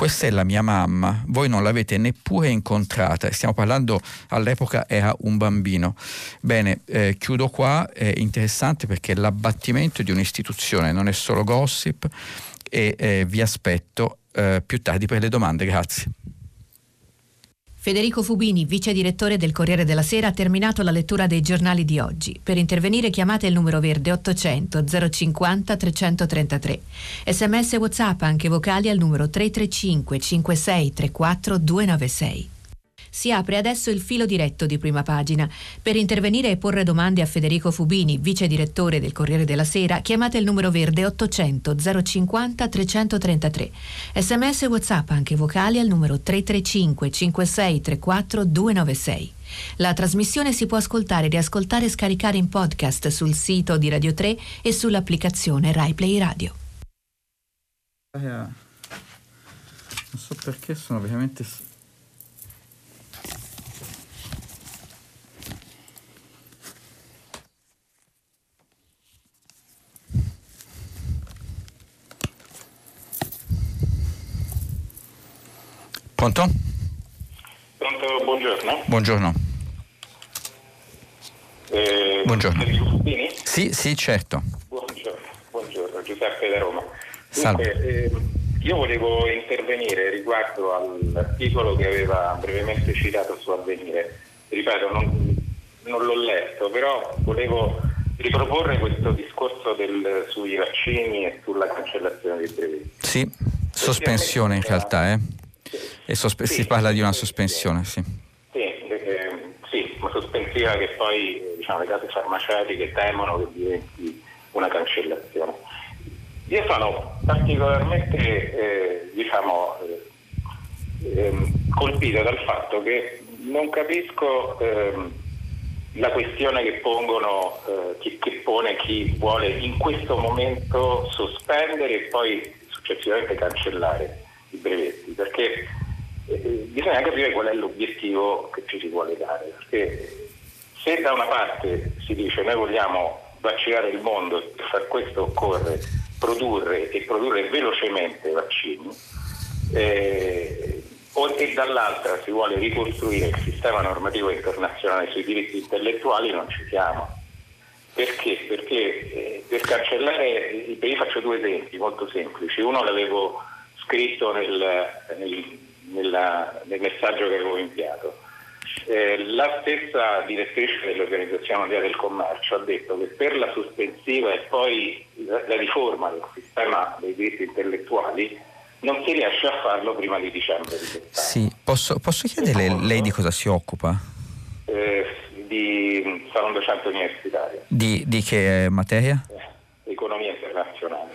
questa è la mia mamma, voi non l'avete neppure incontrata, stiamo parlando all'epoca era un bambino. Bene, eh, chiudo qua, è interessante perché l'abbattimento di un'istituzione non è solo gossip e eh, vi aspetto eh, più tardi per le domande, grazie. Federico Fubini, vice direttore del Corriere della Sera, ha terminato la lettura dei giornali di oggi. Per intervenire chiamate il numero verde 800 050 333. Sms WhatsApp anche vocali al numero 335 5634 296. Si apre adesso il filo diretto di prima pagina. Per intervenire e porre domande a Federico Fubini, vice direttore del Corriere della Sera, chiamate il numero verde 800 050 333. Sms e WhatsApp anche vocali al numero 335 5634 296. La trasmissione si può ascoltare, riascoltare e scaricare in podcast sul sito di Radio 3 e sull'applicazione RaiPlay Radio. Non so perché sono veramente Pronto? Pronto, buongiorno. Buongiorno. Eh, buongiorno. Sì, sì, certo. Buongiorno, buongiorno, Giuseppe da Roma. Salve. Dunque, eh, io volevo intervenire riguardo all'articolo che aveva brevemente citato su Avvenire. Ripeto, non, non l'ho letto, però volevo riproporre questo discorso del, sui vaccini e sulla cancellazione dei brevetti. Sì, sospensione in realtà, eh? Sospe- sì, si parla di una sospensione, sì. Sì, eh, sì, una sospensiva che poi diciamo, le case farmaceutiche temono che diventi una cancellazione. Io sono particolarmente eh, diciamo, eh, ehm, colpito dal fatto che non capisco ehm, la questione che, pongono, eh, che, che pone chi vuole in questo momento sospendere e poi successivamente cancellare i brevetti, perché eh, bisogna capire qual è l'obiettivo che ci si vuole dare, perché se da una parte si dice noi vogliamo vaccinare il mondo per far questo occorre produrre e produrre velocemente vaccini, eh, e dall'altra si vuole ricostruire il sistema normativo internazionale sui diritti intellettuali, non ci siamo. Perché? Perché eh, per cancellare, io faccio due esempi molto semplici, uno l'avevo scritto nel, nel nella, nel messaggio che avevo inviato. Eh, la stessa direttrice dell'Organizzazione Mondiale del Commercio ha detto che per la sospensiva e poi la, la riforma del sistema dei diritti intellettuali non si riesce a farlo prima di dicembre di. Sì, posso, posso chiedere Secondo, lei di cosa si occupa? Eh, di sono docente universitario. Di, di che materia? Eh, economia internazionale.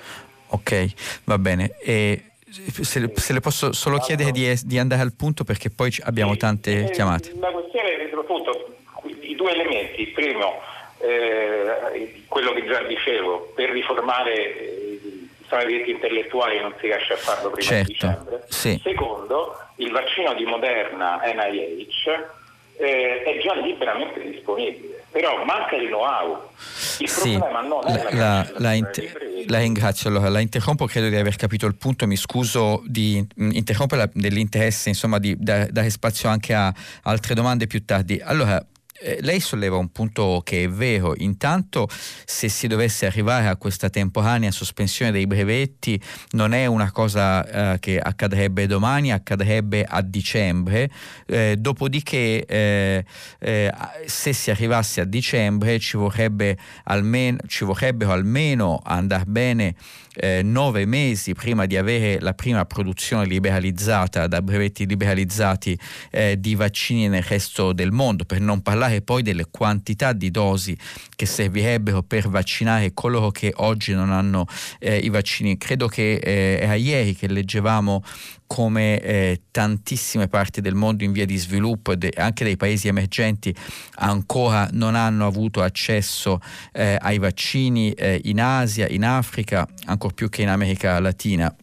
Ok, va bene. E se le, se le, posso solo chiedere di, di, andare al punto perché poi abbiamo tante eh, chiamate. La questione è appunto i due elementi. Il primo, eh, quello che già dicevo, per riformare eh, i diritti intellettuali non si riesce a farlo prima certo, di dicembre. Sì. Secondo, il vaccino di Moderna NIH eh, è già liberamente disponibile, però manca il know-how. Il sì, problema non è la, la, la, inter- la ringrazio, allora la interrompo, credo di aver capito il punto, mi scuso di mm, interrompere dell'interesse, insomma, di dare spazio anche a altre domande più tardi. Allora, lei solleva un punto che è vero, intanto se si dovesse arrivare a questa temporanea sospensione dei brevetti non è una cosa eh, che accadrebbe domani, accadrebbe a dicembre, eh, dopodiché eh, eh, se si arrivasse a dicembre ci, vorrebbe almeno, ci vorrebbero almeno andare bene eh, nove mesi prima di avere la prima produzione liberalizzata da brevetti liberalizzati eh, di vaccini nel resto del mondo, per non parlare poi delle quantità di dosi che servirebbero per vaccinare coloro che oggi non hanno eh, i vaccini. Credo che eh, era ieri che leggevamo come eh, tantissime parti del mondo in via di sviluppo e de- anche dei paesi emergenti ancora non hanno avuto accesso eh, ai vaccini eh, in Asia, in Africa, ancora più che in America Latina.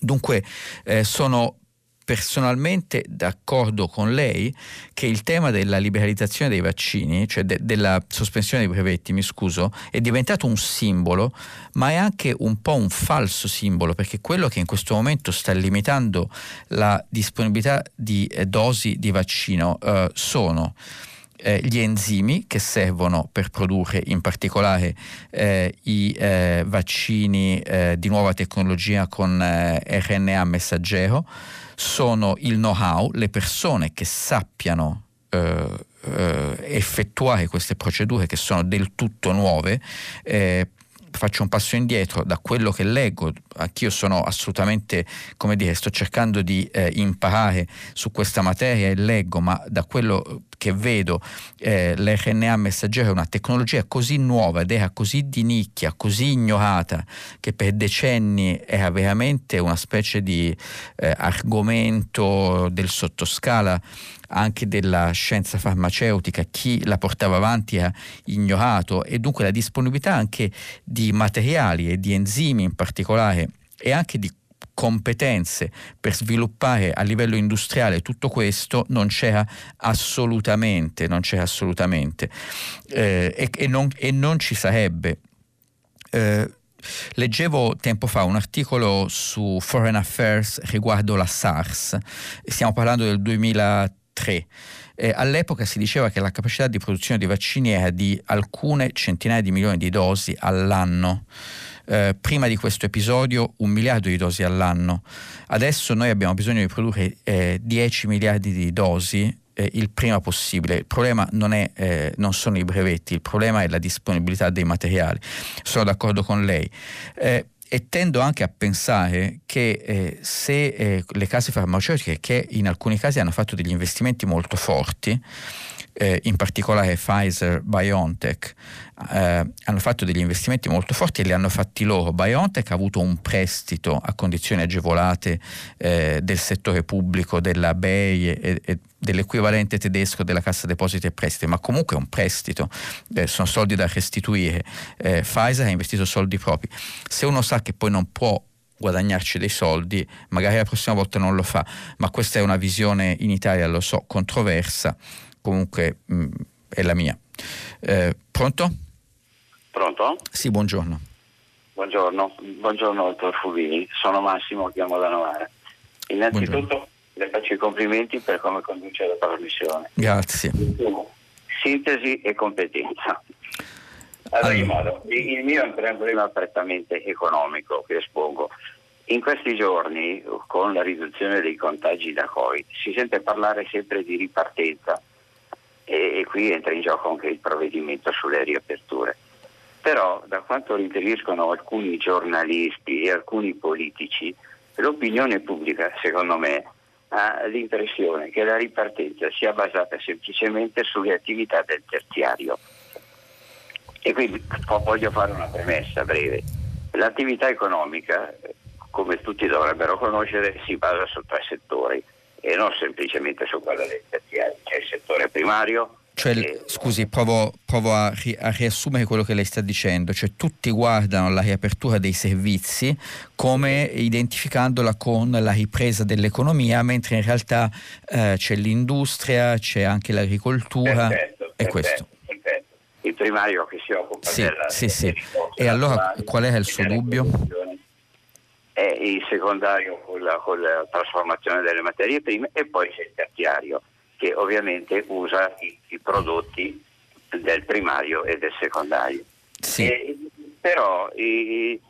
Dunque eh, sono personalmente d'accordo con lei che il tema della liberalizzazione dei vaccini, cioè de- della sospensione dei brevetti, mi scuso, è diventato un simbolo, ma è anche un po' un falso simbolo, perché quello che in questo momento sta limitando la disponibilità di eh, dosi di vaccino eh, sono eh, gli enzimi che servono per produrre in particolare eh, i eh, vaccini eh, di nuova tecnologia con eh, RNA messaggero, sono il know-how, le persone che sappiano eh, effettuare queste procedure che sono del tutto nuove faccio un passo indietro da quello che leggo, anch'io sono assolutamente, come dire, sto cercando di eh, imparare su questa materia e leggo, ma da quello che vedo eh, l'RNA messaggero è una tecnologia così nuova ed era così di nicchia, così ignorata, che per decenni era veramente una specie di eh, argomento del sottoscala anche della scienza farmaceutica, chi la portava avanti ha ignorato e dunque la disponibilità anche di materiali e di enzimi in particolare e anche di competenze per sviluppare a livello industriale tutto questo non c'era assolutamente, non c'era assolutamente eh, e, e, non, e, non, ci sarebbe. Eh, Leggevo tempo fa un articolo su Foreign Affairs riguardo la SARS, stiamo parlando del 2003. Eh, all'epoca si diceva che la capacità di produzione di vaccini era di alcune centinaia di milioni di dosi all'anno. Eh, prima di questo episodio un miliardo di dosi all'anno. Adesso noi abbiamo bisogno di produrre eh, 10 miliardi di dosi eh, il prima possibile. Il problema non, è, eh, non, sono i brevetti, il problema è la disponibilità dei materiali. Sono d'accordo con lei. Eh, e tendo anche a pensare che eh, se eh, le case farmaceutiche, che in alcuni casi hanno fatto degli investimenti molto forti, eh, in particolare Pfizer, BioNTech, eh, hanno fatto degli investimenti molto forti e li hanno fatti loro. BioNTech ha avuto un prestito a condizioni agevolate eh, del settore pubblico, della BEI e, e, dell'equivalente tedesco della Cassa Depositi e Prestiti, ma comunque è un prestito, eh, sono soldi da restituire. Eh, Pfizer ha investito soldi propri. Se uno sa che poi non può guadagnarci dei soldi, magari la prossima volta non lo fa, ma questa è una visione in Italia, lo so, controversa, comunque mh, mm, è la mia. Eh, pronto? Pronto? Sì, buongiorno. Buongiorno, buongiorno dottor Fubini, sono Massimo, chiamo da Novara. Innanzitutto buongiorno. le faccio i complimenti per come conduce la trasmissione. Grazie. Sintesi e competenza. Allora, allora. Modo, il mio è un problema prettamente economico che espongo. In questi giorni, con la riduzione dei contagi da Covid, si sente parlare sempre di ripartenza e, e qui entra in gioco anche il provvedimento sulle riaperture. Però, da quanto riferiscono alcuni giornalisti e alcuni politici, l'opinione pubblica, secondo me, ha l'impressione che la ripartenza sia basata semplicemente sulle attività del terziario. E quindi voglio fare una premessa breve. L'attività economica, come tutti dovrebbero conoscere, si basa su tre settori e non semplicemente su quella dei terziari. C'è il settore primario, cioè, e... scusi, provo, provo a, ri, a, riassumere quello che lei sta dicendo, cioè tutti guardano la riapertura dei servizi come identificandola con la ripresa dell'economia, mentre in realtà eh, c'è l'industria, c'è anche l'agricoltura perfetto, e perfetto, questo. Perfetto. Il primario che si occupa sì, della... Sì, sì. E allora qual è il suo dubbio? È il secondario con la, con la trasformazione delle materie prime e poi c'è il terziario che ovviamente usa i, i prodotti del primario e del secondario. Sì. E, però i,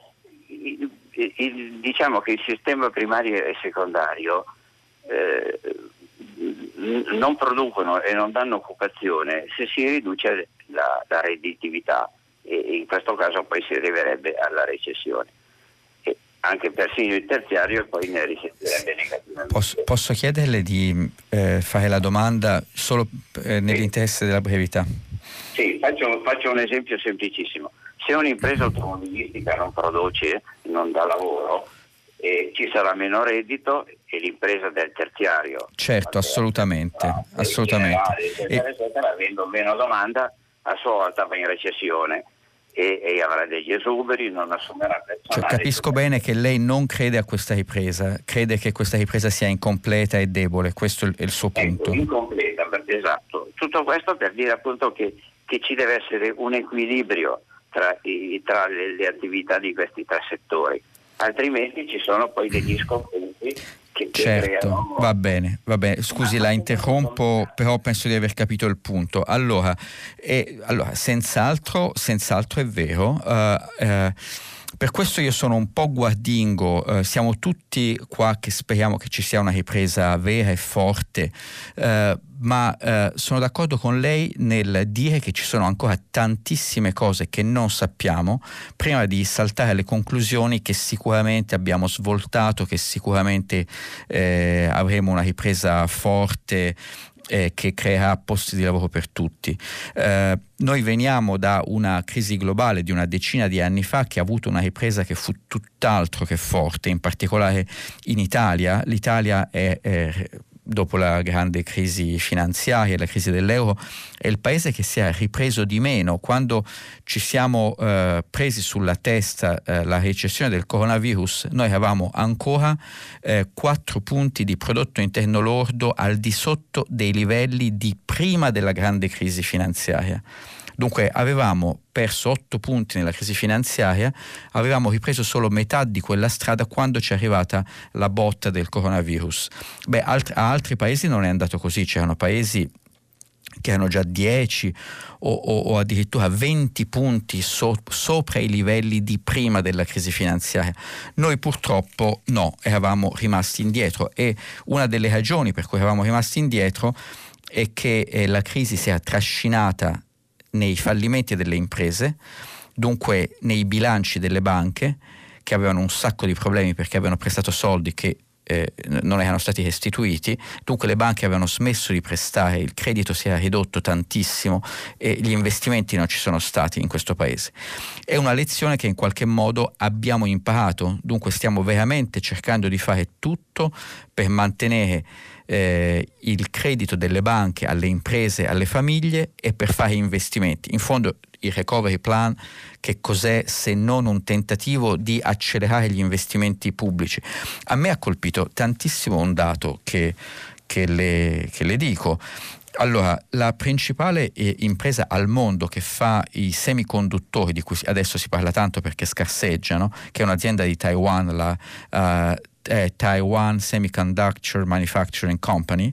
i, diciamo che il sistema primario e secondario eh, non producono e non danno occupazione se si riduce la, la redditività e in questo caso poi si arriverebbe alla recessione anche persino il terziario e poi ne risentirebbe negativamente. Posso, posso chiederle di eh, fare la domanda solo eh, nell'interesse della brevità? Sì, faccio, faccio, un esempio semplicissimo. Se un'impresa automobilistica non produce, non dà lavoro, eh, ci sarà meno reddito e l'impresa del terziario. Certo, assolutamente. Ah, assolutamente. Generale, eccetera, avendo meno domanda, a sua volta va in recessione e, e avrà degli esuberi, non assumerà personale. Cioè, capisco bene che lei non crede a questa ripresa, crede che questa ripresa sia incompleta e debole, questo è il suo ecco, punto. Ecco, incompleta, esatto. Tutto questo per dire appunto che, che ci deve essere un equilibrio tra, i, tra le, le attività di questi tre settori altrimenti ci sono poi degli scompensi che certo, va bene, va bene. Scusi, la interrompo, però penso di aver capito il punto. Allora, eh, allora senz'altro, senz'altro è vero. Uh, uh, per questo io sono un po' guardingo, eh, siamo tutti qua che speriamo che ci sia una ripresa vera e forte, eh, ma eh, sono d'accordo con lei nel dire che ci sono ancora tantissime cose che non sappiamo prima di saltare alle conclusioni che sicuramente abbiamo svoltato, che sicuramente eh, avremo una ripresa forte eh, che creerà posti di lavoro per tutti. Eh, noi veniamo da una crisi globale di una decina di anni fa che ha avuto una ripresa che fu tutt'altro che forte, in particolare in Italia. L'Italia è, è dopo la grande crisi finanziaria, la crisi dell'euro, è il paese che si è ripreso di meno. Quando ci siamo eh, presi sulla testa eh, la recessione del coronavirus, noi avevamo ancora eh, 4 punti di prodotto interno lordo al di sotto dei livelli di prima della grande crisi finanziaria. Dunque avevamo perso 8 punti nella crisi finanziaria, avevamo ripreso solo metà di quella strada quando ci è arrivata la botta del coronavirus. Beh, alt- a altri paesi non è andato così, c'erano paesi che hanno già 10 o, o, o addirittura 20 punti so, sopra i livelli di prima della crisi finanziaria. Noi purtroppo no, eravamo rimasti indietro e una delle ragioni per cui eravamo rimasti indietro è che eh, la crisi si è trascinata nei fallimenti delle imprese, dunque nei bilanci delle banche che avevano un sacco di problemi perché avevano prestato soldi che eh, non erano stati restituiti, dunque le banche avevano smesso di prestare, il credito si era ridotto tantissimo e gli investimenti non ci sono stati in questo paese. È una lezione che in qualche modo abbiamo imparato, dunque stiamo veramente cercando di fare tutto per mantenere eh, il credito delle banche alle imprese, alle famiglie e per fare investimenti. In fondo il recovery plan che cos'è se non un tentativo di accelerare gli investimenti pubblici? A me ha colpito tantissimo un dato che, che, le, che le dico. Allora, la principale eh, impresa al mondo che fa i semiconduttori, di cui adesso si parla tanto perché scarseggiano, che è un'azienda di Taiwan, la uh, eh, Taiwan Semiconductor Manufacturing Company,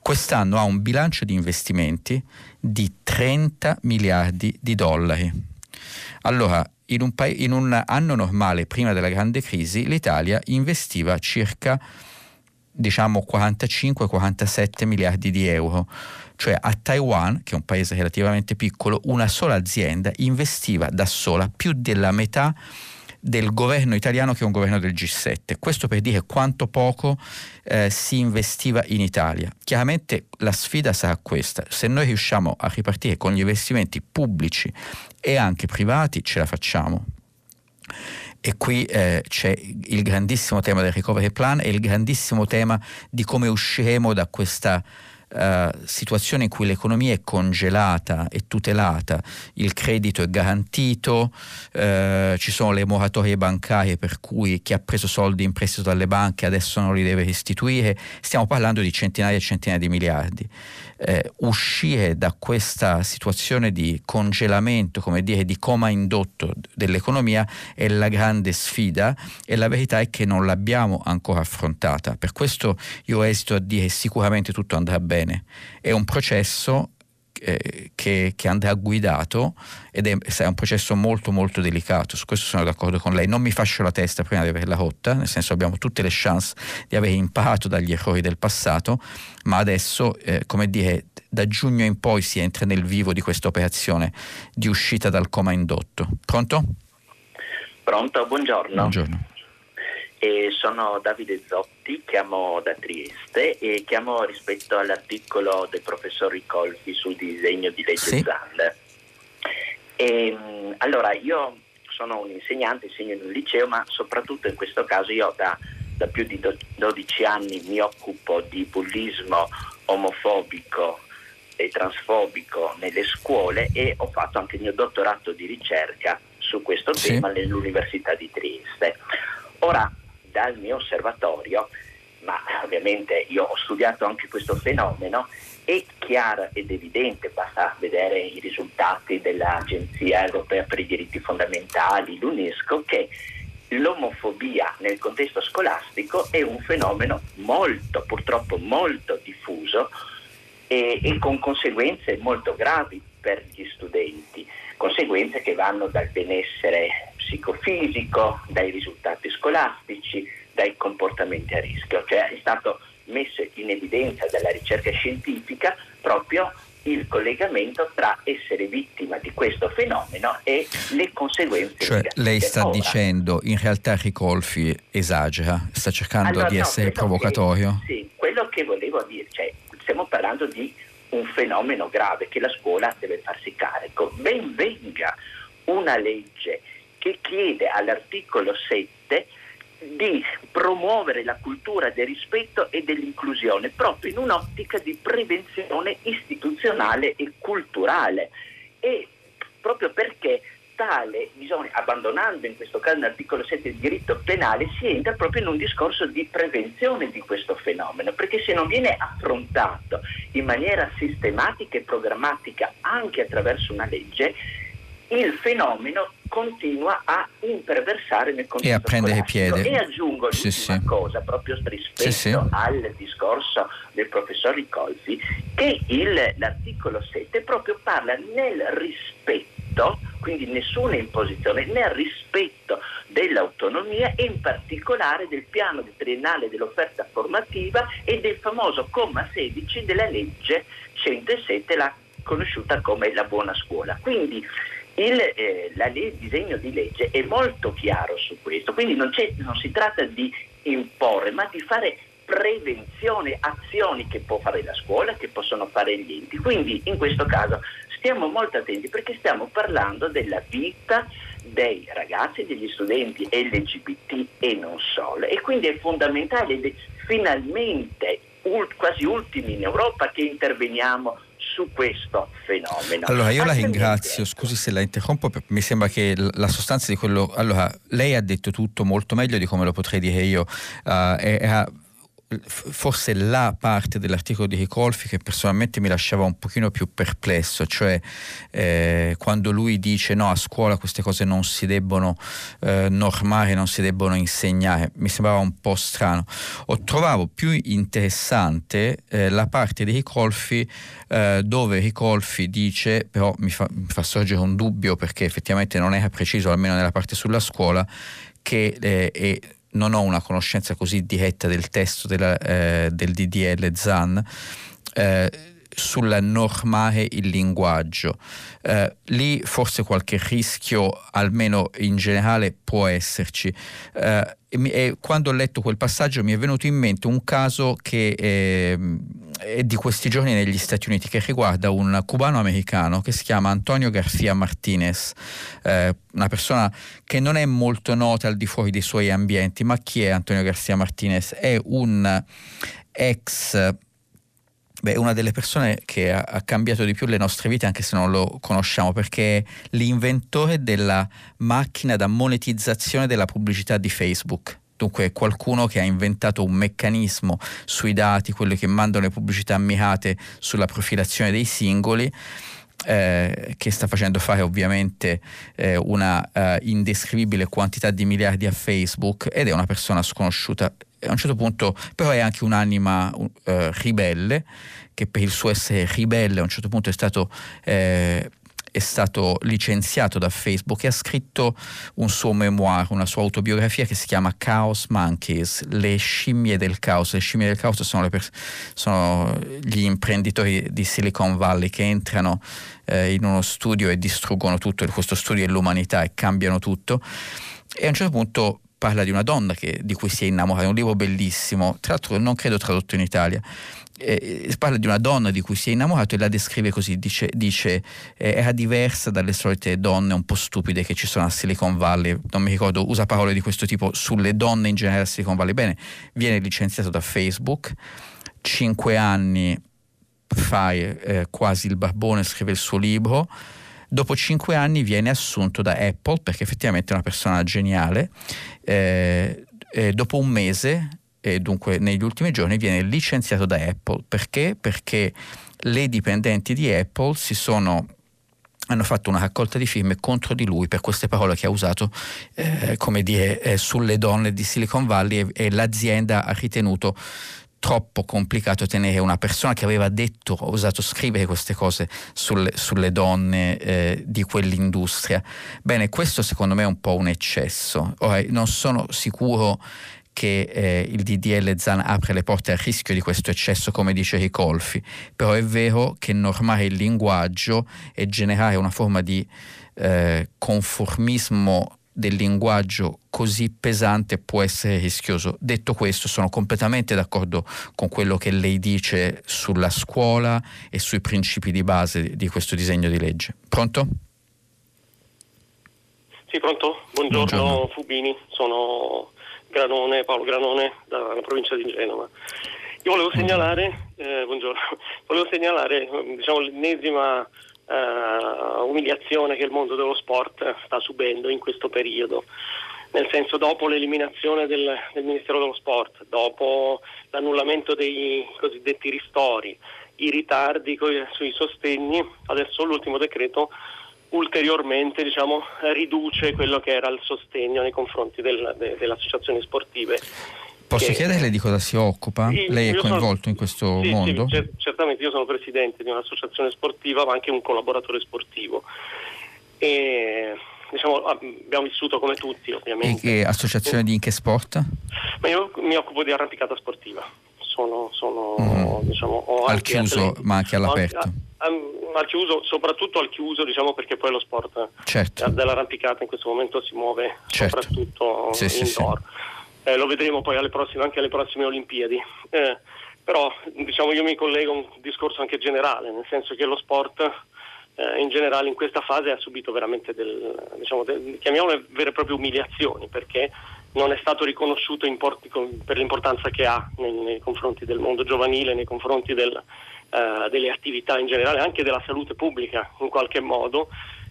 quest'anno ha un bilancio di investimenti di 30 miliardi di dollari. Allora, in un, pa- in un anno normale, prima della grande crisi, l'Italia investiva circa diciamo 45-47 miliardi di euro. Cioè a Taiwan, che è un paese relativamente piccolo, una sola azienda investiva da sola più della metà del governo italiano che è un governo del G7. Questo per dire quanto poco eh, si investiva in Italia. Chiaramente la sfida sarà questa, se noi riusciamo a ripartire con gli investimenti pubblici e anche privati ce la facciamo. E qui eh, c'è il grandissimo tema del recovery plan e il grandissimo tema di come usciremo da questa uh, situazione in cui l'economia è congelata e tutelata, il credito è garantito, uh, ci sono le moratorie bancarie per cui chi ha preso soldi in prestito dalle banche adesso non li deve restituire, stiamo parlando di centinaia e centinaia di miliardi eh, uscire da questa situazione di congelamento, come dire, di coma indotto dell'economia è la grande sfida e la verità è che non l'abbiamo ancora affrontata. Per questo io esito a dire sicuramente tutto andrà bene. È un processo eh, che, che, andrà guidato ed è, sarà un processo molto molto delicato, su questo sono d'accordo con lei, non mi fascio la testa prima di averla rotta, nel senso abbiamo tutte le chance di aver imparato dagli errori del passato, ma adesso eh, come dire da giugno in poi si entra nel vivo di questa operazione di uscita dal coma indotto. Pronto? Pronto, buongiorno. Buongiorno. E sono Davide Zotti, chiamo da Trieste e chiamo rispetto all'articolo del professor Ricolfi sul disegno di legge sì. E, allora, io sono un insegnante, insegno in un liceo, ma soprattutto in questo caso io da, da più di 12 anni mi occupo di bullismo omofobico e transfobico nelle scuole e ho fatto anche il mio dottorato di ricerca su questo sì. tema nell'Università di Trieste. Ora, dal mio osservatorio, ma ovviamente io ho studiato anche questo fenomeno, è chiaro ed evidente, basta vedere i risultati dell'Agenzia Europea per i diritti fondamentali, l'UNESCO, che l'omofobia nel contesto scolastico è un fenomeno molto, purtroppo molto diffuso e, e con conseguenze molto gravi per gli studenti, conseguenze che vanno dal benessere psicofisico, dai risultati scolastici, dai comportamenti a rischio. Cioè è stato messo in evidenza dalla ricerca scientifica proprio il collegamento tra essere vittima di questo fenomeno e le conseguenze. Cioè lei sta Ora, dicendo in realtà Ricolfi esagera, sta cercando allora, di no, essere provocatorio? Che, sì, quello che volevo dire, cioè, stiamo parlando di un fenomeno grave che la scuola deve farsi carico. Ben venga una legge che chiede all'articolo 7 di promuovere la cultura del rispetto e dell'inclusione proprio in un'ottica di prevenzione istituzionale e culturale. E proprio perché tale bisogna, abbandonando in questo caso l'articolo 7 del diritto penale, si entra proprio in un discorso di prevenzione di questo fenomeno, perché se non viene affrontato in maniera sistematica e programmatica anche attraverso una legge, il fenomeno continua a imperversare nel contesto e a prendere piede. E aggiungo sì, l'ultima sì. cosa, proprio rispetto sì, al discorso del professor Ricolfi, che il, l'articolo 7 proprio parla nel rispetto, quindi nessuna imposizione, nel rispetto dell'autonomia e in particolare del piano triennale dell'offerta formativa e del famoso comma 16 della legge 107, la conosciuta come la buona scuola. Quindi il, eh, la, il, disegno di legge è molto chiaro su questo, quindi non, non si tratta di imporre, ma di fare prevenzione, azioni che può fare la scuola, che possono fare gli enti. Quindi in questo caso stiamo molto attenti perché stiamo parlando della vita dei ragazzi, degli studenti LGBT e non solo. E quindi è fondamentale ed è finalmente quasi ultimi in Europa che interveniamo su questo fenomeno. Allora io la ringrazio, scusi se la interrompo, mi sembra che la sostanza di quello... Allora, lei ha detto tutto molto meglio di come lo potrei dire io. Uh, era forse la parte dell'articolo di Ricolfi che personalmente mi lasciava un pochino più perplesso, cioè eh, quando lui dice no a scuola queste cose non si debbono eh, normare, non si debbono insegnare, mi sembrava un po' strano. Ho trovato più interessante eh, la parte di Ricolfi eh, dove Ricolfi dice, però mi fa, mi fa sorgere un dubbio perché effettivamente non era preciso, almeno nella parte sulla scuola, che eh, non ho una conoscenza così diretta del testo della, eh, del DDL ZAN. Eh, sul normare il linguaggio. Eh, lì forse qualche rischio, almeno in generale, può esserci. Eh, e, e quando ho letto quel passaggio mi è venuto in mente un caso che eh, è di questi giorni negli Stati Uniti che riguarda un cubano americano che si chiama Antonio Garcia Martinez, eh, una persona che non è molto nota al di fuori dei suoi ambienti, ma chi è Antonio Garcia Martinez? È un ex Beh, una delle persone che ha, cambiato di più le nostre vite, anche se non lo conosciamo, perché è l'inventore della macchina da monetizzazione della pubblicità di Facebook. Dunque qualcuno che ha inventato un meccanismo sui dati, quelli che mandano le pubblicità mirate sulla profilazione dei singoli, eh, che sta facendo fare ovviamente eh, una uh, indescrivibile quantità di miliardi a Facebook ed è una persona sconosciuta. A un certo punto però è anche un'anima uh, ribelle che per il suo essere ribelle a un certo punto è stato eh, è stato licenziato da Facebook e ha scritto un suo memoir, una sua autobiografia che si chiama Chaos Monkeys, le scimmie del caos. Le scimmie del caos sono, pers- sono gli imprenditori di Silicon Valley che entrano eh, in uno studio e distruggono tutto, questo studio è l'umanità e cambiano tutto. E a un certo punto parla di una donna che, di cui si è innamorata, è un libro bellissimo, tra l'altro non credo tradotto in Italia, eh, parla di una donna di cui si è innamorato e la descrive così, dice, dice eh, era diversa dalle solite donne un po' stupide che ci sono a Silicon Valley, non mi ricordo, usa parole di questo tipo sulle donne in generale a Silicon Valley, bene, viene licenziato da Facebook, cinque anni fa eh, quasi il barbone, scrive il suo libro, dopo cinque anni viene assunto da Apple perché effettivamente è una persona geniale, eh, dopo un mese e dunque negli ultimi giorni viene licenziato da Apple. Perché? Perché le dipendenti di Apple si sono hanno fatto una raccolta di firme contro di lui per queste parole che ha usato eh, come dire eh, sulle donne di Silicon Valley e, e, l'azienda ha ritenuto troppo complicato tenere una persona che aveva detto, ha osato scrivere queste cose sulle, sulle donne eh, di quell'industria. Bene, questo secondo me è un po' un eccesso. Ora, non sono sicuro che eh, il DDL Zan apre le porte al rischio di questo eccesso, come dice Ricolfi, però è vero che normare il linguaggio e generare una forma di eh, conformismo del linguaggio così pesante può essere rischioso. Detto questo, sono completamente d'accordo con quello che lei dice sulla scuola e sui principi di base di questo disegno di legge. Pronto? Sì, pronto? Buongiorno, Buongiorno. Fubini, sono Granone, Paolo Granone dalla provincia di Genova. Io volevo segnalare, eh, volevo segnalare diciamo, l'ennesima eh, umiliazione che il mondo dello sport sta subendo in questo periodo nel senso dopo l'eliminazione del, del, Ministero dello Sport, dopo l'annullamento dei cosiddetti ristori, i ritardi sui sostegni, adesso l'ultimo decreto ulteriormente diciamo, riduce quello che era il sostegno nei confronti del, de, delle associazioni sportive. Posso chiederle di cosa si occupa? Sì, Lei è coinvolto sono, in questo sì, mondo? Sì, certamente, io sono presidente di un'associazione sportiva ma anche un collaboratore sportivo. E, diciamo, abbiamo vissuto come tutti ovviamente. E che associazione di in che sport? Ma io mi occupo di arrampicata sportiva. Sono, sono mm. diciamo, al chiuso atleti. ma anche all'aperto? al chiuso, soprattutto al chiuso, diciamo perché poi lo sport certo. dell'arrampicata in questo momento si muove certo. soprattutto sì, indoor. Sì, sì. Eh, lo vedremo poi alle prossime, anche alle prossime Olimpiadi. Eh, però diciamo, io mi collego a un discorso anche generale, nel senso che lo sport eh, in generale in questa fase ha subito veramente del, diciamo, del, chiamiamole vere e proprie umiliazioni perché non è stato riconosciuto import- per l'importanza che ha nei, nei, confronti del mondo giovanile, nei confronti del, uh, delle attività in generale, anche della salute pubblica in qualche modo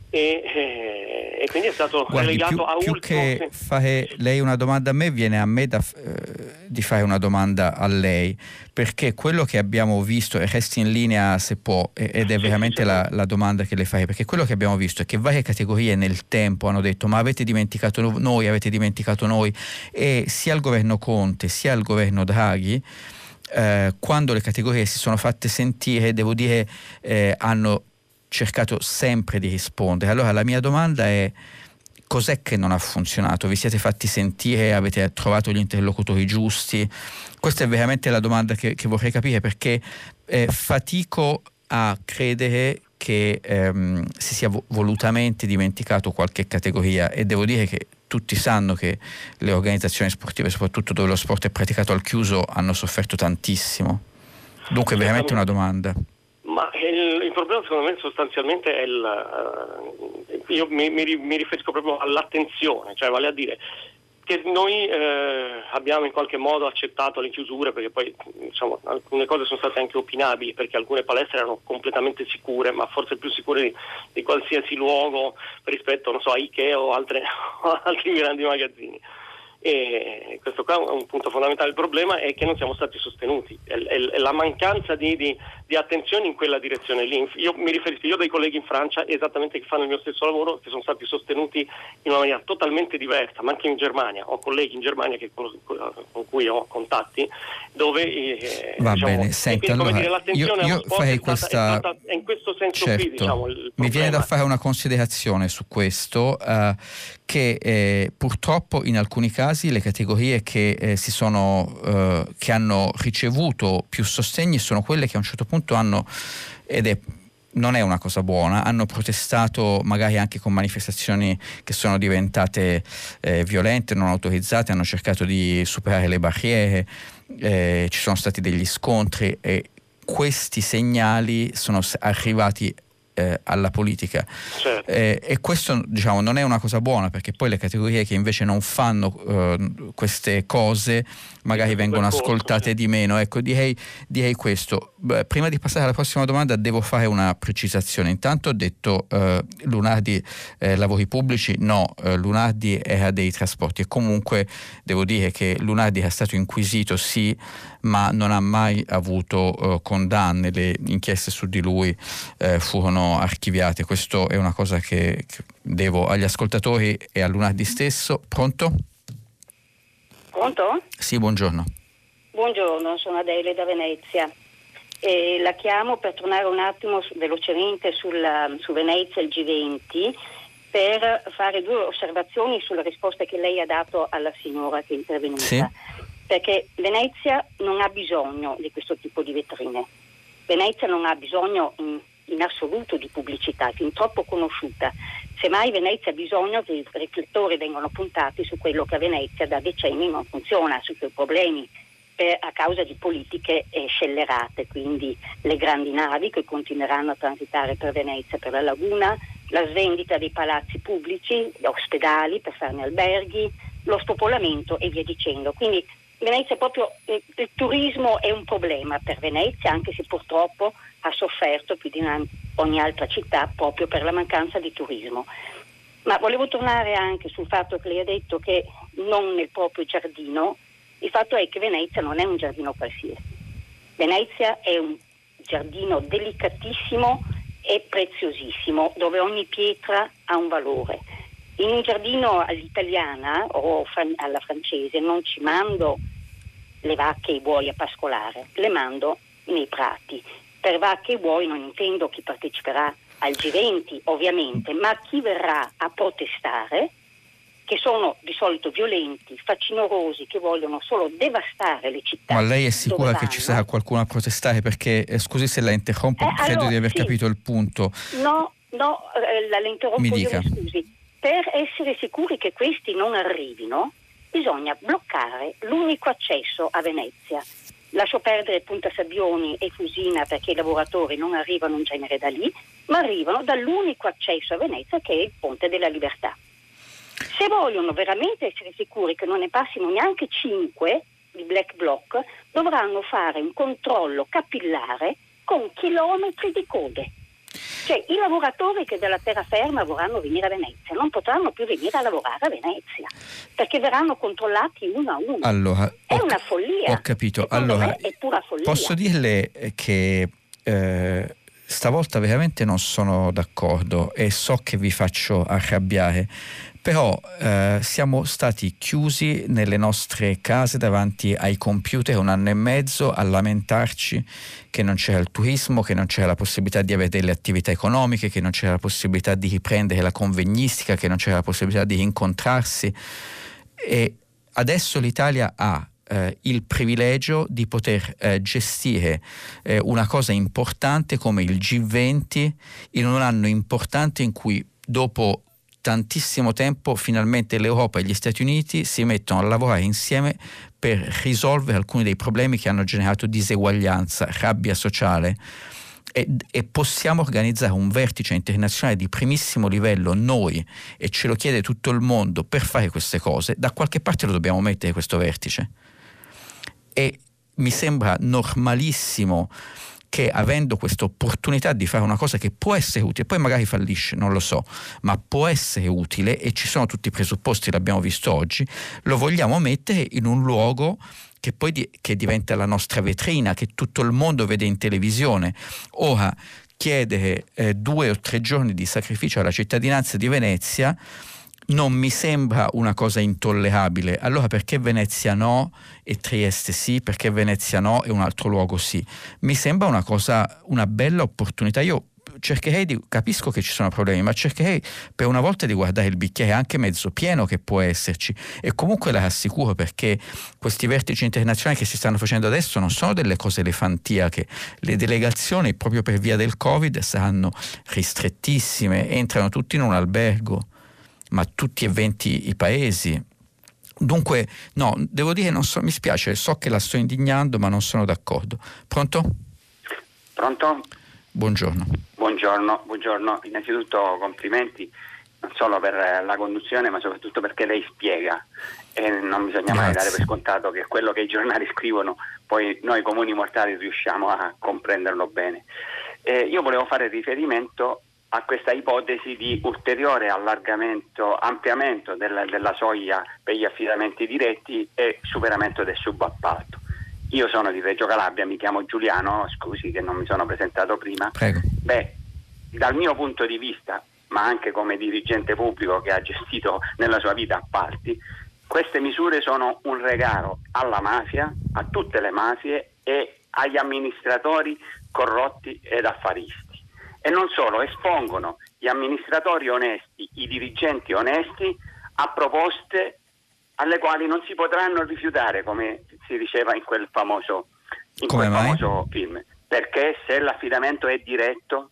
e, eh, e, quindi è stato Guardi, relegato più, a più ultimo. che fare lei una domanda a me, viene a me da, eh, di fare una domanda a lei, perché quello che abbiamo visto, e resti in linea se può, ed è veramente la, la, domanda che le fai, perché quello che abbiamo visto è che varie categorie nel tempo hanno detto ma avete dimenticato noi, avete dimenticato noi, e sia il governo Conte sia il governo Draghi, eh, quando le categorie si sono fatte sentire, devo dire, eh, hanno cercato sempre di rispondere. Allora la mia domanda è cos'è che non ha funzionato? Vi siete fatti sentire? Avete trovato gli interlocutori giusti? Questa è veramente la domanda che, che vorrei capire perché eh, fatico a credere che ehm, si sia volutamente dimenticato qualche categoria e devo dire che tutti sanno che le organizzazioni sportive, soprattutto dove lo sport è praticato al chiuso, hanno sofferto tantissimo. Dunque, veramente una domanda. Problema secondo me sostanzialmente è il... Uh, io mi, mi, mi, riferisco proprio all'attenzione, cioè vale a dire che noi eh, abbiamo in qualche modo accettato le chiusure perché poi diciamo, alcune cose sono state anche opinabili perché alcune palestre erano completamente sicure ma forse più sicure di, di qualsiasi luogo rispetto so, a Ikea o altre, altri grandi magazzini. E questo qua è un punto fondamentale. Il problema è che non siamo stati sostenuti, è, è, è la mancanza di, di, di, attenzione in quella direzione lì. Io mi riferisco, io ho dei colleghi in Francia esattamente che fanno il mio stesso lavoro, che sono stati sostenuti in una maniera totalmente diversa, ma anche in Germania. Ho colleghi in Germania che, con, cui ho contatti, dove eh, Va diciamo, bene, senti, allora, dire, l'attenzione io, io farei questa... È, in questo senso certo. qui, diciamo, Mi viene da fare una considerazione su questo, uh, che eh, purtroppo in alcuni casi le categorie che, eh, sono, eh, che hanno ricevuto più sostegni sono quelle che a un certo punto hanno, ed è non è una cosa buona, hanno protestato magari anche con manifestazioni che sono diventate eh, violente, non autorizzate, hanno cercato di superare le barriere, eh, ci sono stati degli scontri e questi segnali sono arrivati eh, alla politica. Certo. Eh, e questo diciamo, non è una cosa buona perché poi le categorie che invece non fanno eh, queste cose magari vengono ascoltate di meno. Ecco, direi, direi questo. Beh, prima di passare alla prossima domanda devo fare una precisazione. Intanto ho detto eh, Lunardi eh, lavori pubblici, no, eh, Lunardi era dei trasporti e comunque devo dire che Lunardi era stato inquisito sì, ma non ha mai avuto condanne, le inchieste su di lui furono archiviate. Questo è una cosa che, che devo agli ascoltatori e a Lunardi stesso. Pronto? Pronto? Sì, buongiorno. Buongiorno, sono Adele da Venezia. E la chiamo per tornare un attimo velocemente sulla, su Venezia il G20 per fare due osservazioni sulle risposte che lei ha dato alla signora che è intervenuta. Sì. Perché Venezia non ha bisogno di questo tipo di vetrine. Venezia non ha bisogno in in assoluto di pubblicità, fin troppo conosciuta. Semmai Venezia ha bisogno che i riflettori vengano puntati su quello che a Venezia da decenni non funziona, sui suoi problemi per, a causa di politiche eh, scellerate, quindi le grandi navi che continueranno a transitare per Venezia, per la laguna, la svendita dei palazzi pubblici, gli ospedali per farne alberghi, lo spopolamento e via dicendo. Quindi Venezia proprio, eh, il turismo è un problema per Venezia, anche se purtroppo ha sofferto più di una, ogni altra città proprio per la mancanza di turismo. Ma volevo tornare anche sul fatto che lei ha detto che non nel proprio giardino, il fatto è che Venezia non è un giardino qualsiasi. Venezia è un giardino delicatissimo e preziosissimo, dove ogni pietra ha un valore. In un giardino all'italiana o alla francese non ci mando le vacche e i buoi a pascolare, le mando nei prati. Per vacche e buoi non intendo chi parteciperà al G20 ovviamente, ma chi verrà a protestare, che sono di solito violenti, facinorosi, che vogliono solo devastare le città. Ma lei è sicura che ci sarà qualcuno a protestare? Perché, eh, scusi se la interrompo, eh, credo allora, di aver sì. capito il punto. No, no, eh, la, interrompo Mi dica. Io, scusi per essere sicuri che questi non arrivino, bisogna bloccare l'unico accesso a Venezia. Lascio perdere Punta Sabbioni e Fusina perché i lavoratori non arrivano in genere da lì, ma arrivano dall'unico accesso a Venezia che è il Ponte della Libertà. Se vogliono veramente essere sicuri che non ne passino neanche cinque di black block, dovranno fare un controllo capillare con chilometri di code. Cioè i lavoratori che della terraferma vorranno venire a Venezia non potranno più venire a lavorare a Venezia perché verranno controllati uno a uno. Allora, è una follia. Ho capito. allora, è pura follia. Posso dirle che eh, stavolta veramente non sono d'accordo e so che vi faccio arrabbiare però eh, siamo stati chiusi nelle nostre case davanti ai computer un anno e mezzo a lamentarci che non c'era il turismo, che non c'era la possibilità di avere delle attività economiche, che non c'era la possibilità di riprendere la convegnistica, che non c'era la possibilità di incontrarsi. E adesso l'Italia ha eh, il privilegio di poter eh, gestire eh, una cosa importante come il G20 in un anno importante in cui dopo tantissimo tempo finalmente l'Europa e gli Stati Uniti si mettono a lavorare insieme per risolvere alcuni dei problemi che hanno generato diseguaglianza, rabbia sociale. E, e, possiamo organizzare un vertice internazionale di primissimo livello noi e ce lo chiede tutto il mondo per fare queste cose, da qualche parte lo dobbiamo mettere questo vertice. E mi sembra normalissimo che avendo questa opportunità di fare una cosa che può essere utile, poi magari fallisce, non lo so, ma può essere utile e ci sono tutti i presupposti, l'abbiamo visto oggi, lo vogliamo mettere in un luogo che poi di, che diventa la nostra vetrina, che tutto il mondo vede in televisione. Ora chiedere eh, due o tre giorni di sacrificio alla cittadinanza di Venezia non mi sembra una cosa intollerabile. Allora perché Venezia no e Trieste sì? Perché Venezia no e un altro luogo sì? Mi sembra una cosa, una bella opportunità. Io cercherei di, capisco che ci sono problemi, ma cercherei per una volta di guardare il bicchiere anche mezzo pieno che può esserci e comunque la rassicuro perché questi vertici internazionali che si stanno facendo adesso non sono delle cose elefantiache, le delegazioni proprio per via del Covid saranno ristrettissime, entrano tutti in un albergo ma tutti e 20 i paesi. Dunque, no, devo dire, non so, mi spiace, so che la sto indignando, ma non sono d'accordo. Pronto? Pronto? Buongiorno. Buongiorno, buongiorno. Innanzitutto complimenti non solo per la conduzione, ma soprattutto perché lei spiega e non bisogna Grazie. mai dare per scontato che quello che i giornali scrivono poi noi comuni mortali riusciamo a comprenderlo bene. Eh, io volevo fare riferimento a questa ipotesi di ulteriore allargamento, ampliamento della, della soglia per gli affidamenti diretti e superamento del subappalto. Io sono di Reggio Calabria, mi chiamo Giuliano, scusi che non mi sono presentato prima. Prego. Beh, dal mio punto di vista, ma anche come dirigente pubblico che ha gestito nella sua vita appalti, queste misure sono un regalo alla mafia, a tutte le mafie e agli amministratori corrotti ed affaristi e non solo, espongono gli amministratori onesti, i dirigenti onesti a proposte alle quali non si potranno rifiutare, come si diceva in quel famoso, in quel famoso film. Perché se l'affidamento è diretto,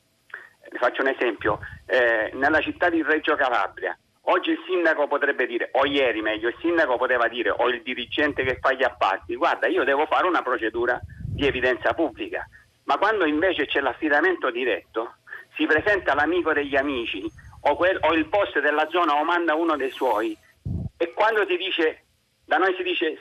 vi faccio un esempio, eh, nella città di Reggio Calabria, oggi il sindaco potrebbe dire, o ieri meglio, il sindaco poteva dire, o il dirigente che fa gli appalti, guarda io devo fare una procedura di evidenza pubblica, ma quando invece c'è l'affidamento diretto, si presenta l'amico degli amici o, quel, o il boss della zona o manda uno dei suoi. E quando si dice, da noi si dice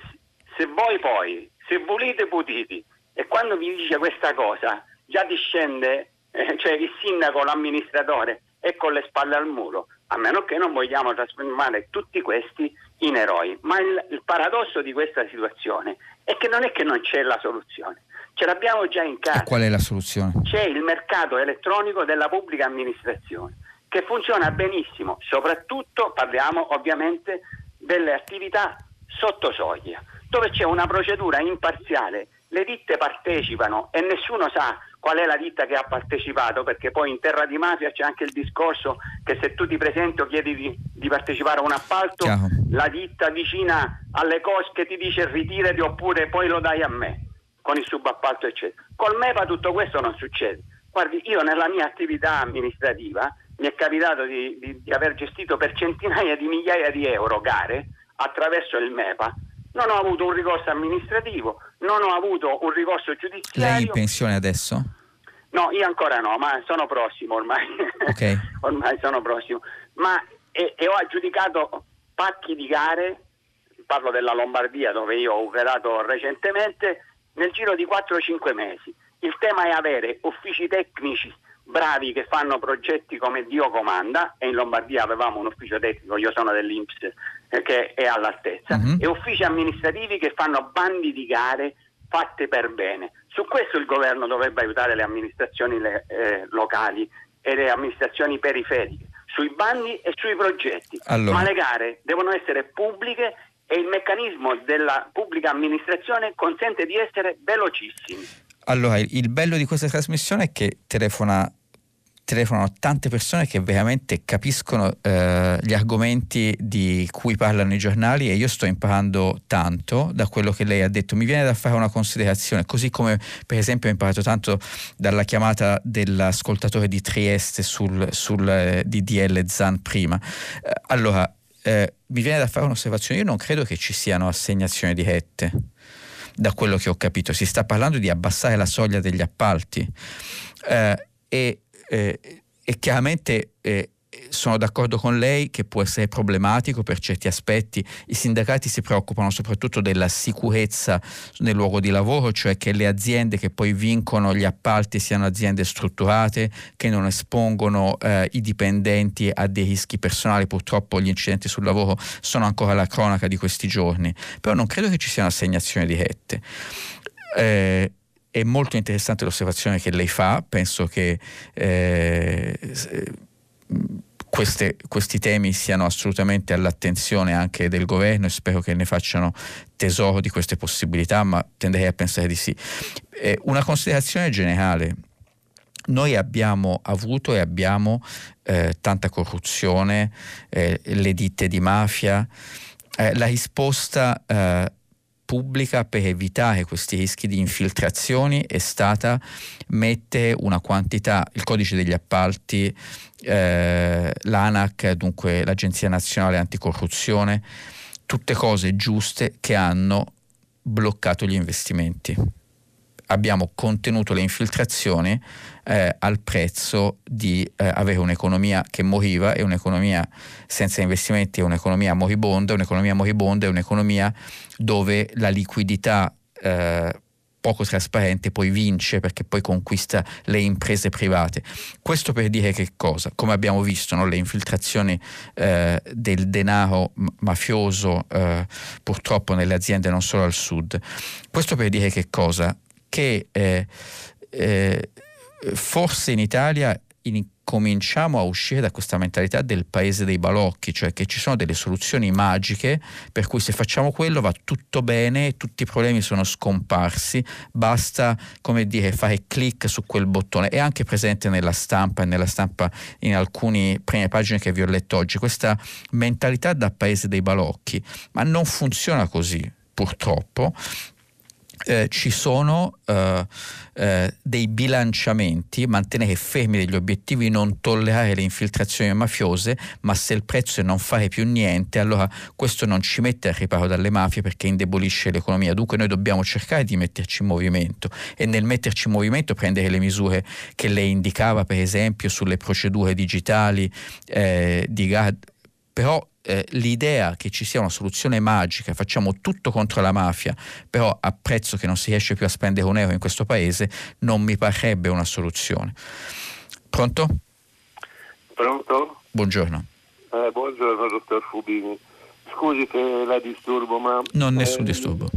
se voi poi, se volete potete, e quando mi dice questa cosa già discende, eh, cioè il sindaco, l'amministratore è con le spalle al muro, a meno che non vogliamo trasformare tutti questi in eroi. Ma il, il paradosso di questa situazione è che non è che non c'è la soluzione, ce l'abbiamo già in casa. E qual è la soluzione? C'è il mercato elettronico della pubblica amministrazione che funziona benissimo, soprattutto parliamo ovviamente delle attività sotto soglia, dove c'è una procedura imparziale, le ditte partecipano e nessuno sa qual è la ditta che ha partecipato, perché poi in terra di mafia c'è anche il discorso che se tu ti presenti o chiedi di, di partecipare a un appalto, Ciao. la ditta vicina alle cosche ti dice ritirati oppure poi lo dai a me con il subappalto eccetera. Col MEPA tutto questo non succede. Guardi, io nella mia attività amministrativa mi è capitato di, di, di aver gestito per centinaia di migliaia di euro gare attraverso il MEPA non ho avuto un ricorso amministrativo, non ho avuto un ricorso giudiziario. Lei in pensione adesso? No, io ancora no, ma sono prossimo ormai. Okay. ormai sono prossimo. Ma e, e, ho aggiudicato pacchi di gare, parlo della Lombardia dove io ho operato recentemente, nel giro di 4-5 mesi. Il tema è avere uffici tecnici bravi che fanno progetti come Dio comanda e in Lombardia avevamo un ufficio tecnico, io sono dell'Inps eh, che è all'altezza uh-huh. e uffici amministrativi che fanno bandi di gare fatte per bene. Su questo il governo dovrebbe aiutare le amministrazioni le, eh, locali e le amministrazioni periferiche, sui bandi e sui progetti. Allora. Ma le gare devono essere pubbliche e il meccanismo della pubblica amministrazione consente di essere velocissimi. Allora, il bello di questa trasmissione è che telefona telefonano tante persone che veramente capiscono eh, gli argomenti di cui parlano i giornali e io sto imparando tanto da quello che lei ha detto. Mi viene da fare una considerazione, così come per esempio ho imparato tanto dalla chiamata dell'ascoltatore di Trieste sul, sul eh, DDL Zan prima. Eh, allora, eh, mi viene da fare un'osservazione, io non credo che ci siano assegnazioni dirette da quello che ho capito. Si sta parlando di abbassare la soglia degli appalti eh, e, eh, e, chiaramente eh, sono d'accordo con lei che può essere problematico per certi aspetti. I sindacati si preoccupano soprattutto della sicurezza nel luogo di lavoro, cioè che le aziende che poi vincono gli appalti siano aziende strutturate, che non espongono eh, i dipendenti a dei rischi personali. Purtroppo gli incidenti sul lavoro sono ancora la cronaca di questi giorni, però non credo che ci siano assegnazioni dirette. Eh, è molto interessante l'osservazione che lei fa, penso che eh, queste, questi temi siano assolutamente all'attenzione anche del governo e spero che ne facciano tesoro di queste possibilità, ma tenderei a pensare di sì. Eh, una considerazione generale. Noi abbiamo avuto e abbiamo eh, tanta corruzione, eh, le ditte di mafia. Eh, la risposta eh, pubblica per evitare questi rischi di infiltrazioni è stata mettere una quantità, il codice degli appalti, eh, l'ANAC, dunque l'Agenzia Nazionale Anticorruzione, tutte cose giuste che hanno bloccato gli investimenti. Abbiamo contenuto le infiltrazioni eh, al prezzo di eh, avere un'economia che moriva e un'economia senza investimenti è un'economia moribonda, un'economia moribonda è un'economia dove la liquidità eh, poco trasparente poi vince perché poi conquista le imprese private. Questo per dire che cosa? Come abbiamo visto, no? le infiltrazioni eh, del denaro mafioso eh, purtroppo nelle aziende non solo al sud. Questo per dire che cosa? Che eh, eh forse in Italia cominciamo a uscire da questa mentalità del paese dei balocchi, cioè che ci sono delle soluzioni magiche per cui se facciamo quello va tutto bene, tutti i problemi sono scomparsi, basta come dire fare clic su quel bottone. È anche presente nella stampa e nella stampa in alcune prime pagine che vi ho letto oggi, questa mentalità da paese dei balocchi, ma non funziona così purtroppo eh, ci sono eh, eh, dei bilanciamenti, mantenere fermi degli obiettivi, non tollerare le infiltrazioni mafiose, ma se il prezzo è non fare più niente, allora questo non ci mette al riparo dalle mafie perché indebolisce l'economia. Dunque noi dobbiamo cercare di metterci in movimento e nel metterci in movimento prendere le misure che lei indicava, per esempio sulle procedure digitali eh, di però eh, l'idea che ci sia una soluzione magica, facciamo tutto contro la mafia, però a prezzo che non si riesce più a spendere un euro in questo paese, non mi parrebbe una soluzione. Pronto? Pronto? Buongiorno. Eh, buongiorno, dottor Fubini. Scusi se la disturbo, ma... Non nessun eh, disturbo.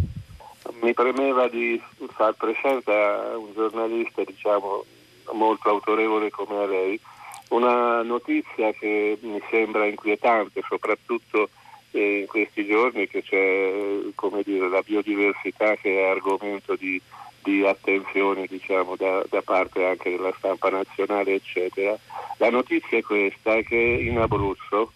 Mi premeva di far presente a un giornalista, diciamo, molto autorevole come lei, una notizia che mi sembra inquietante, soprattutto eh, in questi giorni che c'è dire, la biodiversità che è argomento di, di attenzione diciamo, da, da, parte anche della stampa nazionale, eccetera. La notizia è questa, che in Abruzzo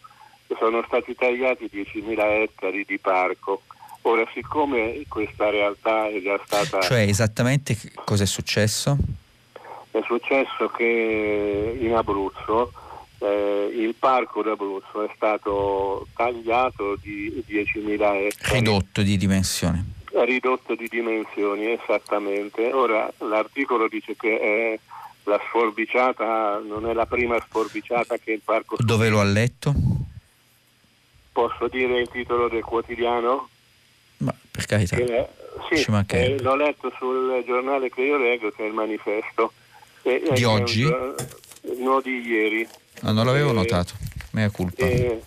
sono stati tagliati 10.000 ettari di parco. Ora, siccome questa realtà è già stata... Cioè, esattamente cosa è successo? È successo che in Abruzzo eh, il parco d'Abruzzo è stato tagliato di 10.000 ettari. Ridotto di dimensioni. Ridotto di dimensioni, esattamente. Ora l'articolo dice che è la sforbiciata, non è la prima sforbiciata che il parco... Dove lo ha letto? Posso dire il titolo del quotidiano? Ma per carità. Che, sì, eh, l'ho letto sul giornale che io leggo, che è il manifesto. E, di oggi? no, di ieri. Ah, non l'avevo e, notato, mea colpa. E,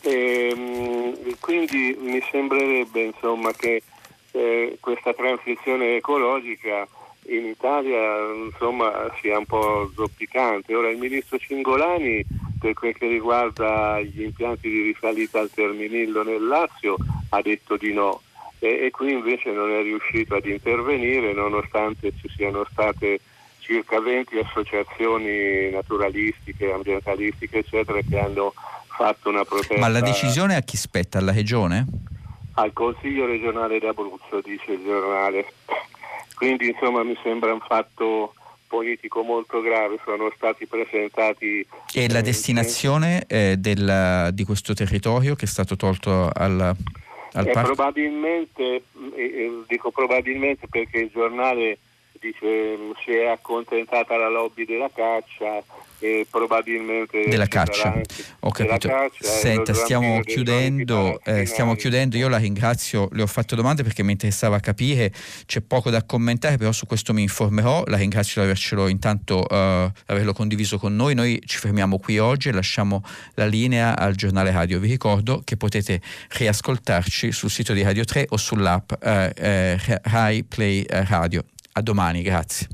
e, quindi mi sembrerebbe insomma, che eh, questa transizione ecologica in Italia insomma, sia un po' zoppicante. Ora il ministro Cingolani per quel che riguarda gli impianti di risalita al Terminillo nel Lazio ha detto di no e, e qui invece non è riuscito ad intervenire nonostante ci siano state circa 20 associazioni naturalistiche, ambientalistiche, eccetera, che hanno fatto una protesta. Ma la decisione a chi spetta? Alla Regione? Al Consiglio regionale d'Abruzzo, dice il giornale. Quindi insomma mi sembra un fatto politico molto grave, sono stati presentati... E la eh, destinazione eh, del, di questo territorio che è stato tolto al, al eh, Probabilmente, eh, eh, dico probabilmente perché il giornale dice si è accontentata la lobby della caccia e probabilmente della caccia. Ho capito. Caccia, Senta, stiamo chiudendo, eh, stiamo chiudendo. Io la ringrazio, le ho fatto domande perché mi interessava capire, c'è poco da commentare, però su questo mi informerò. La ringrazio di avercelo intanto uh, averlo condiviso con noi. Noi ci fermiamo qui oggi e lasciamo la linea al giornale radio. Vi ricordo che potete riascoltarci sul sito di Radio 3 o sull'app uh, uh, Rai Play Radio. A domani, grazie.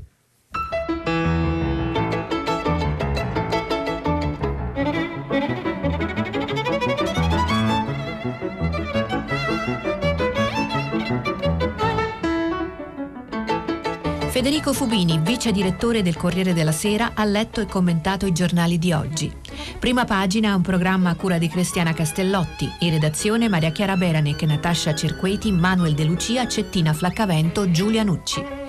Federico Fubini, vice direttore del Corriere della Sera, ha letto e commentato i giornali di oggi. Prima pagina un programma a cura di Cristiana Castellotti, in redazione Maria Chiara Beranec, Natascia Cerqueti, Manuel De Lucia, Cettina Flaccavento, Giulia Nucci.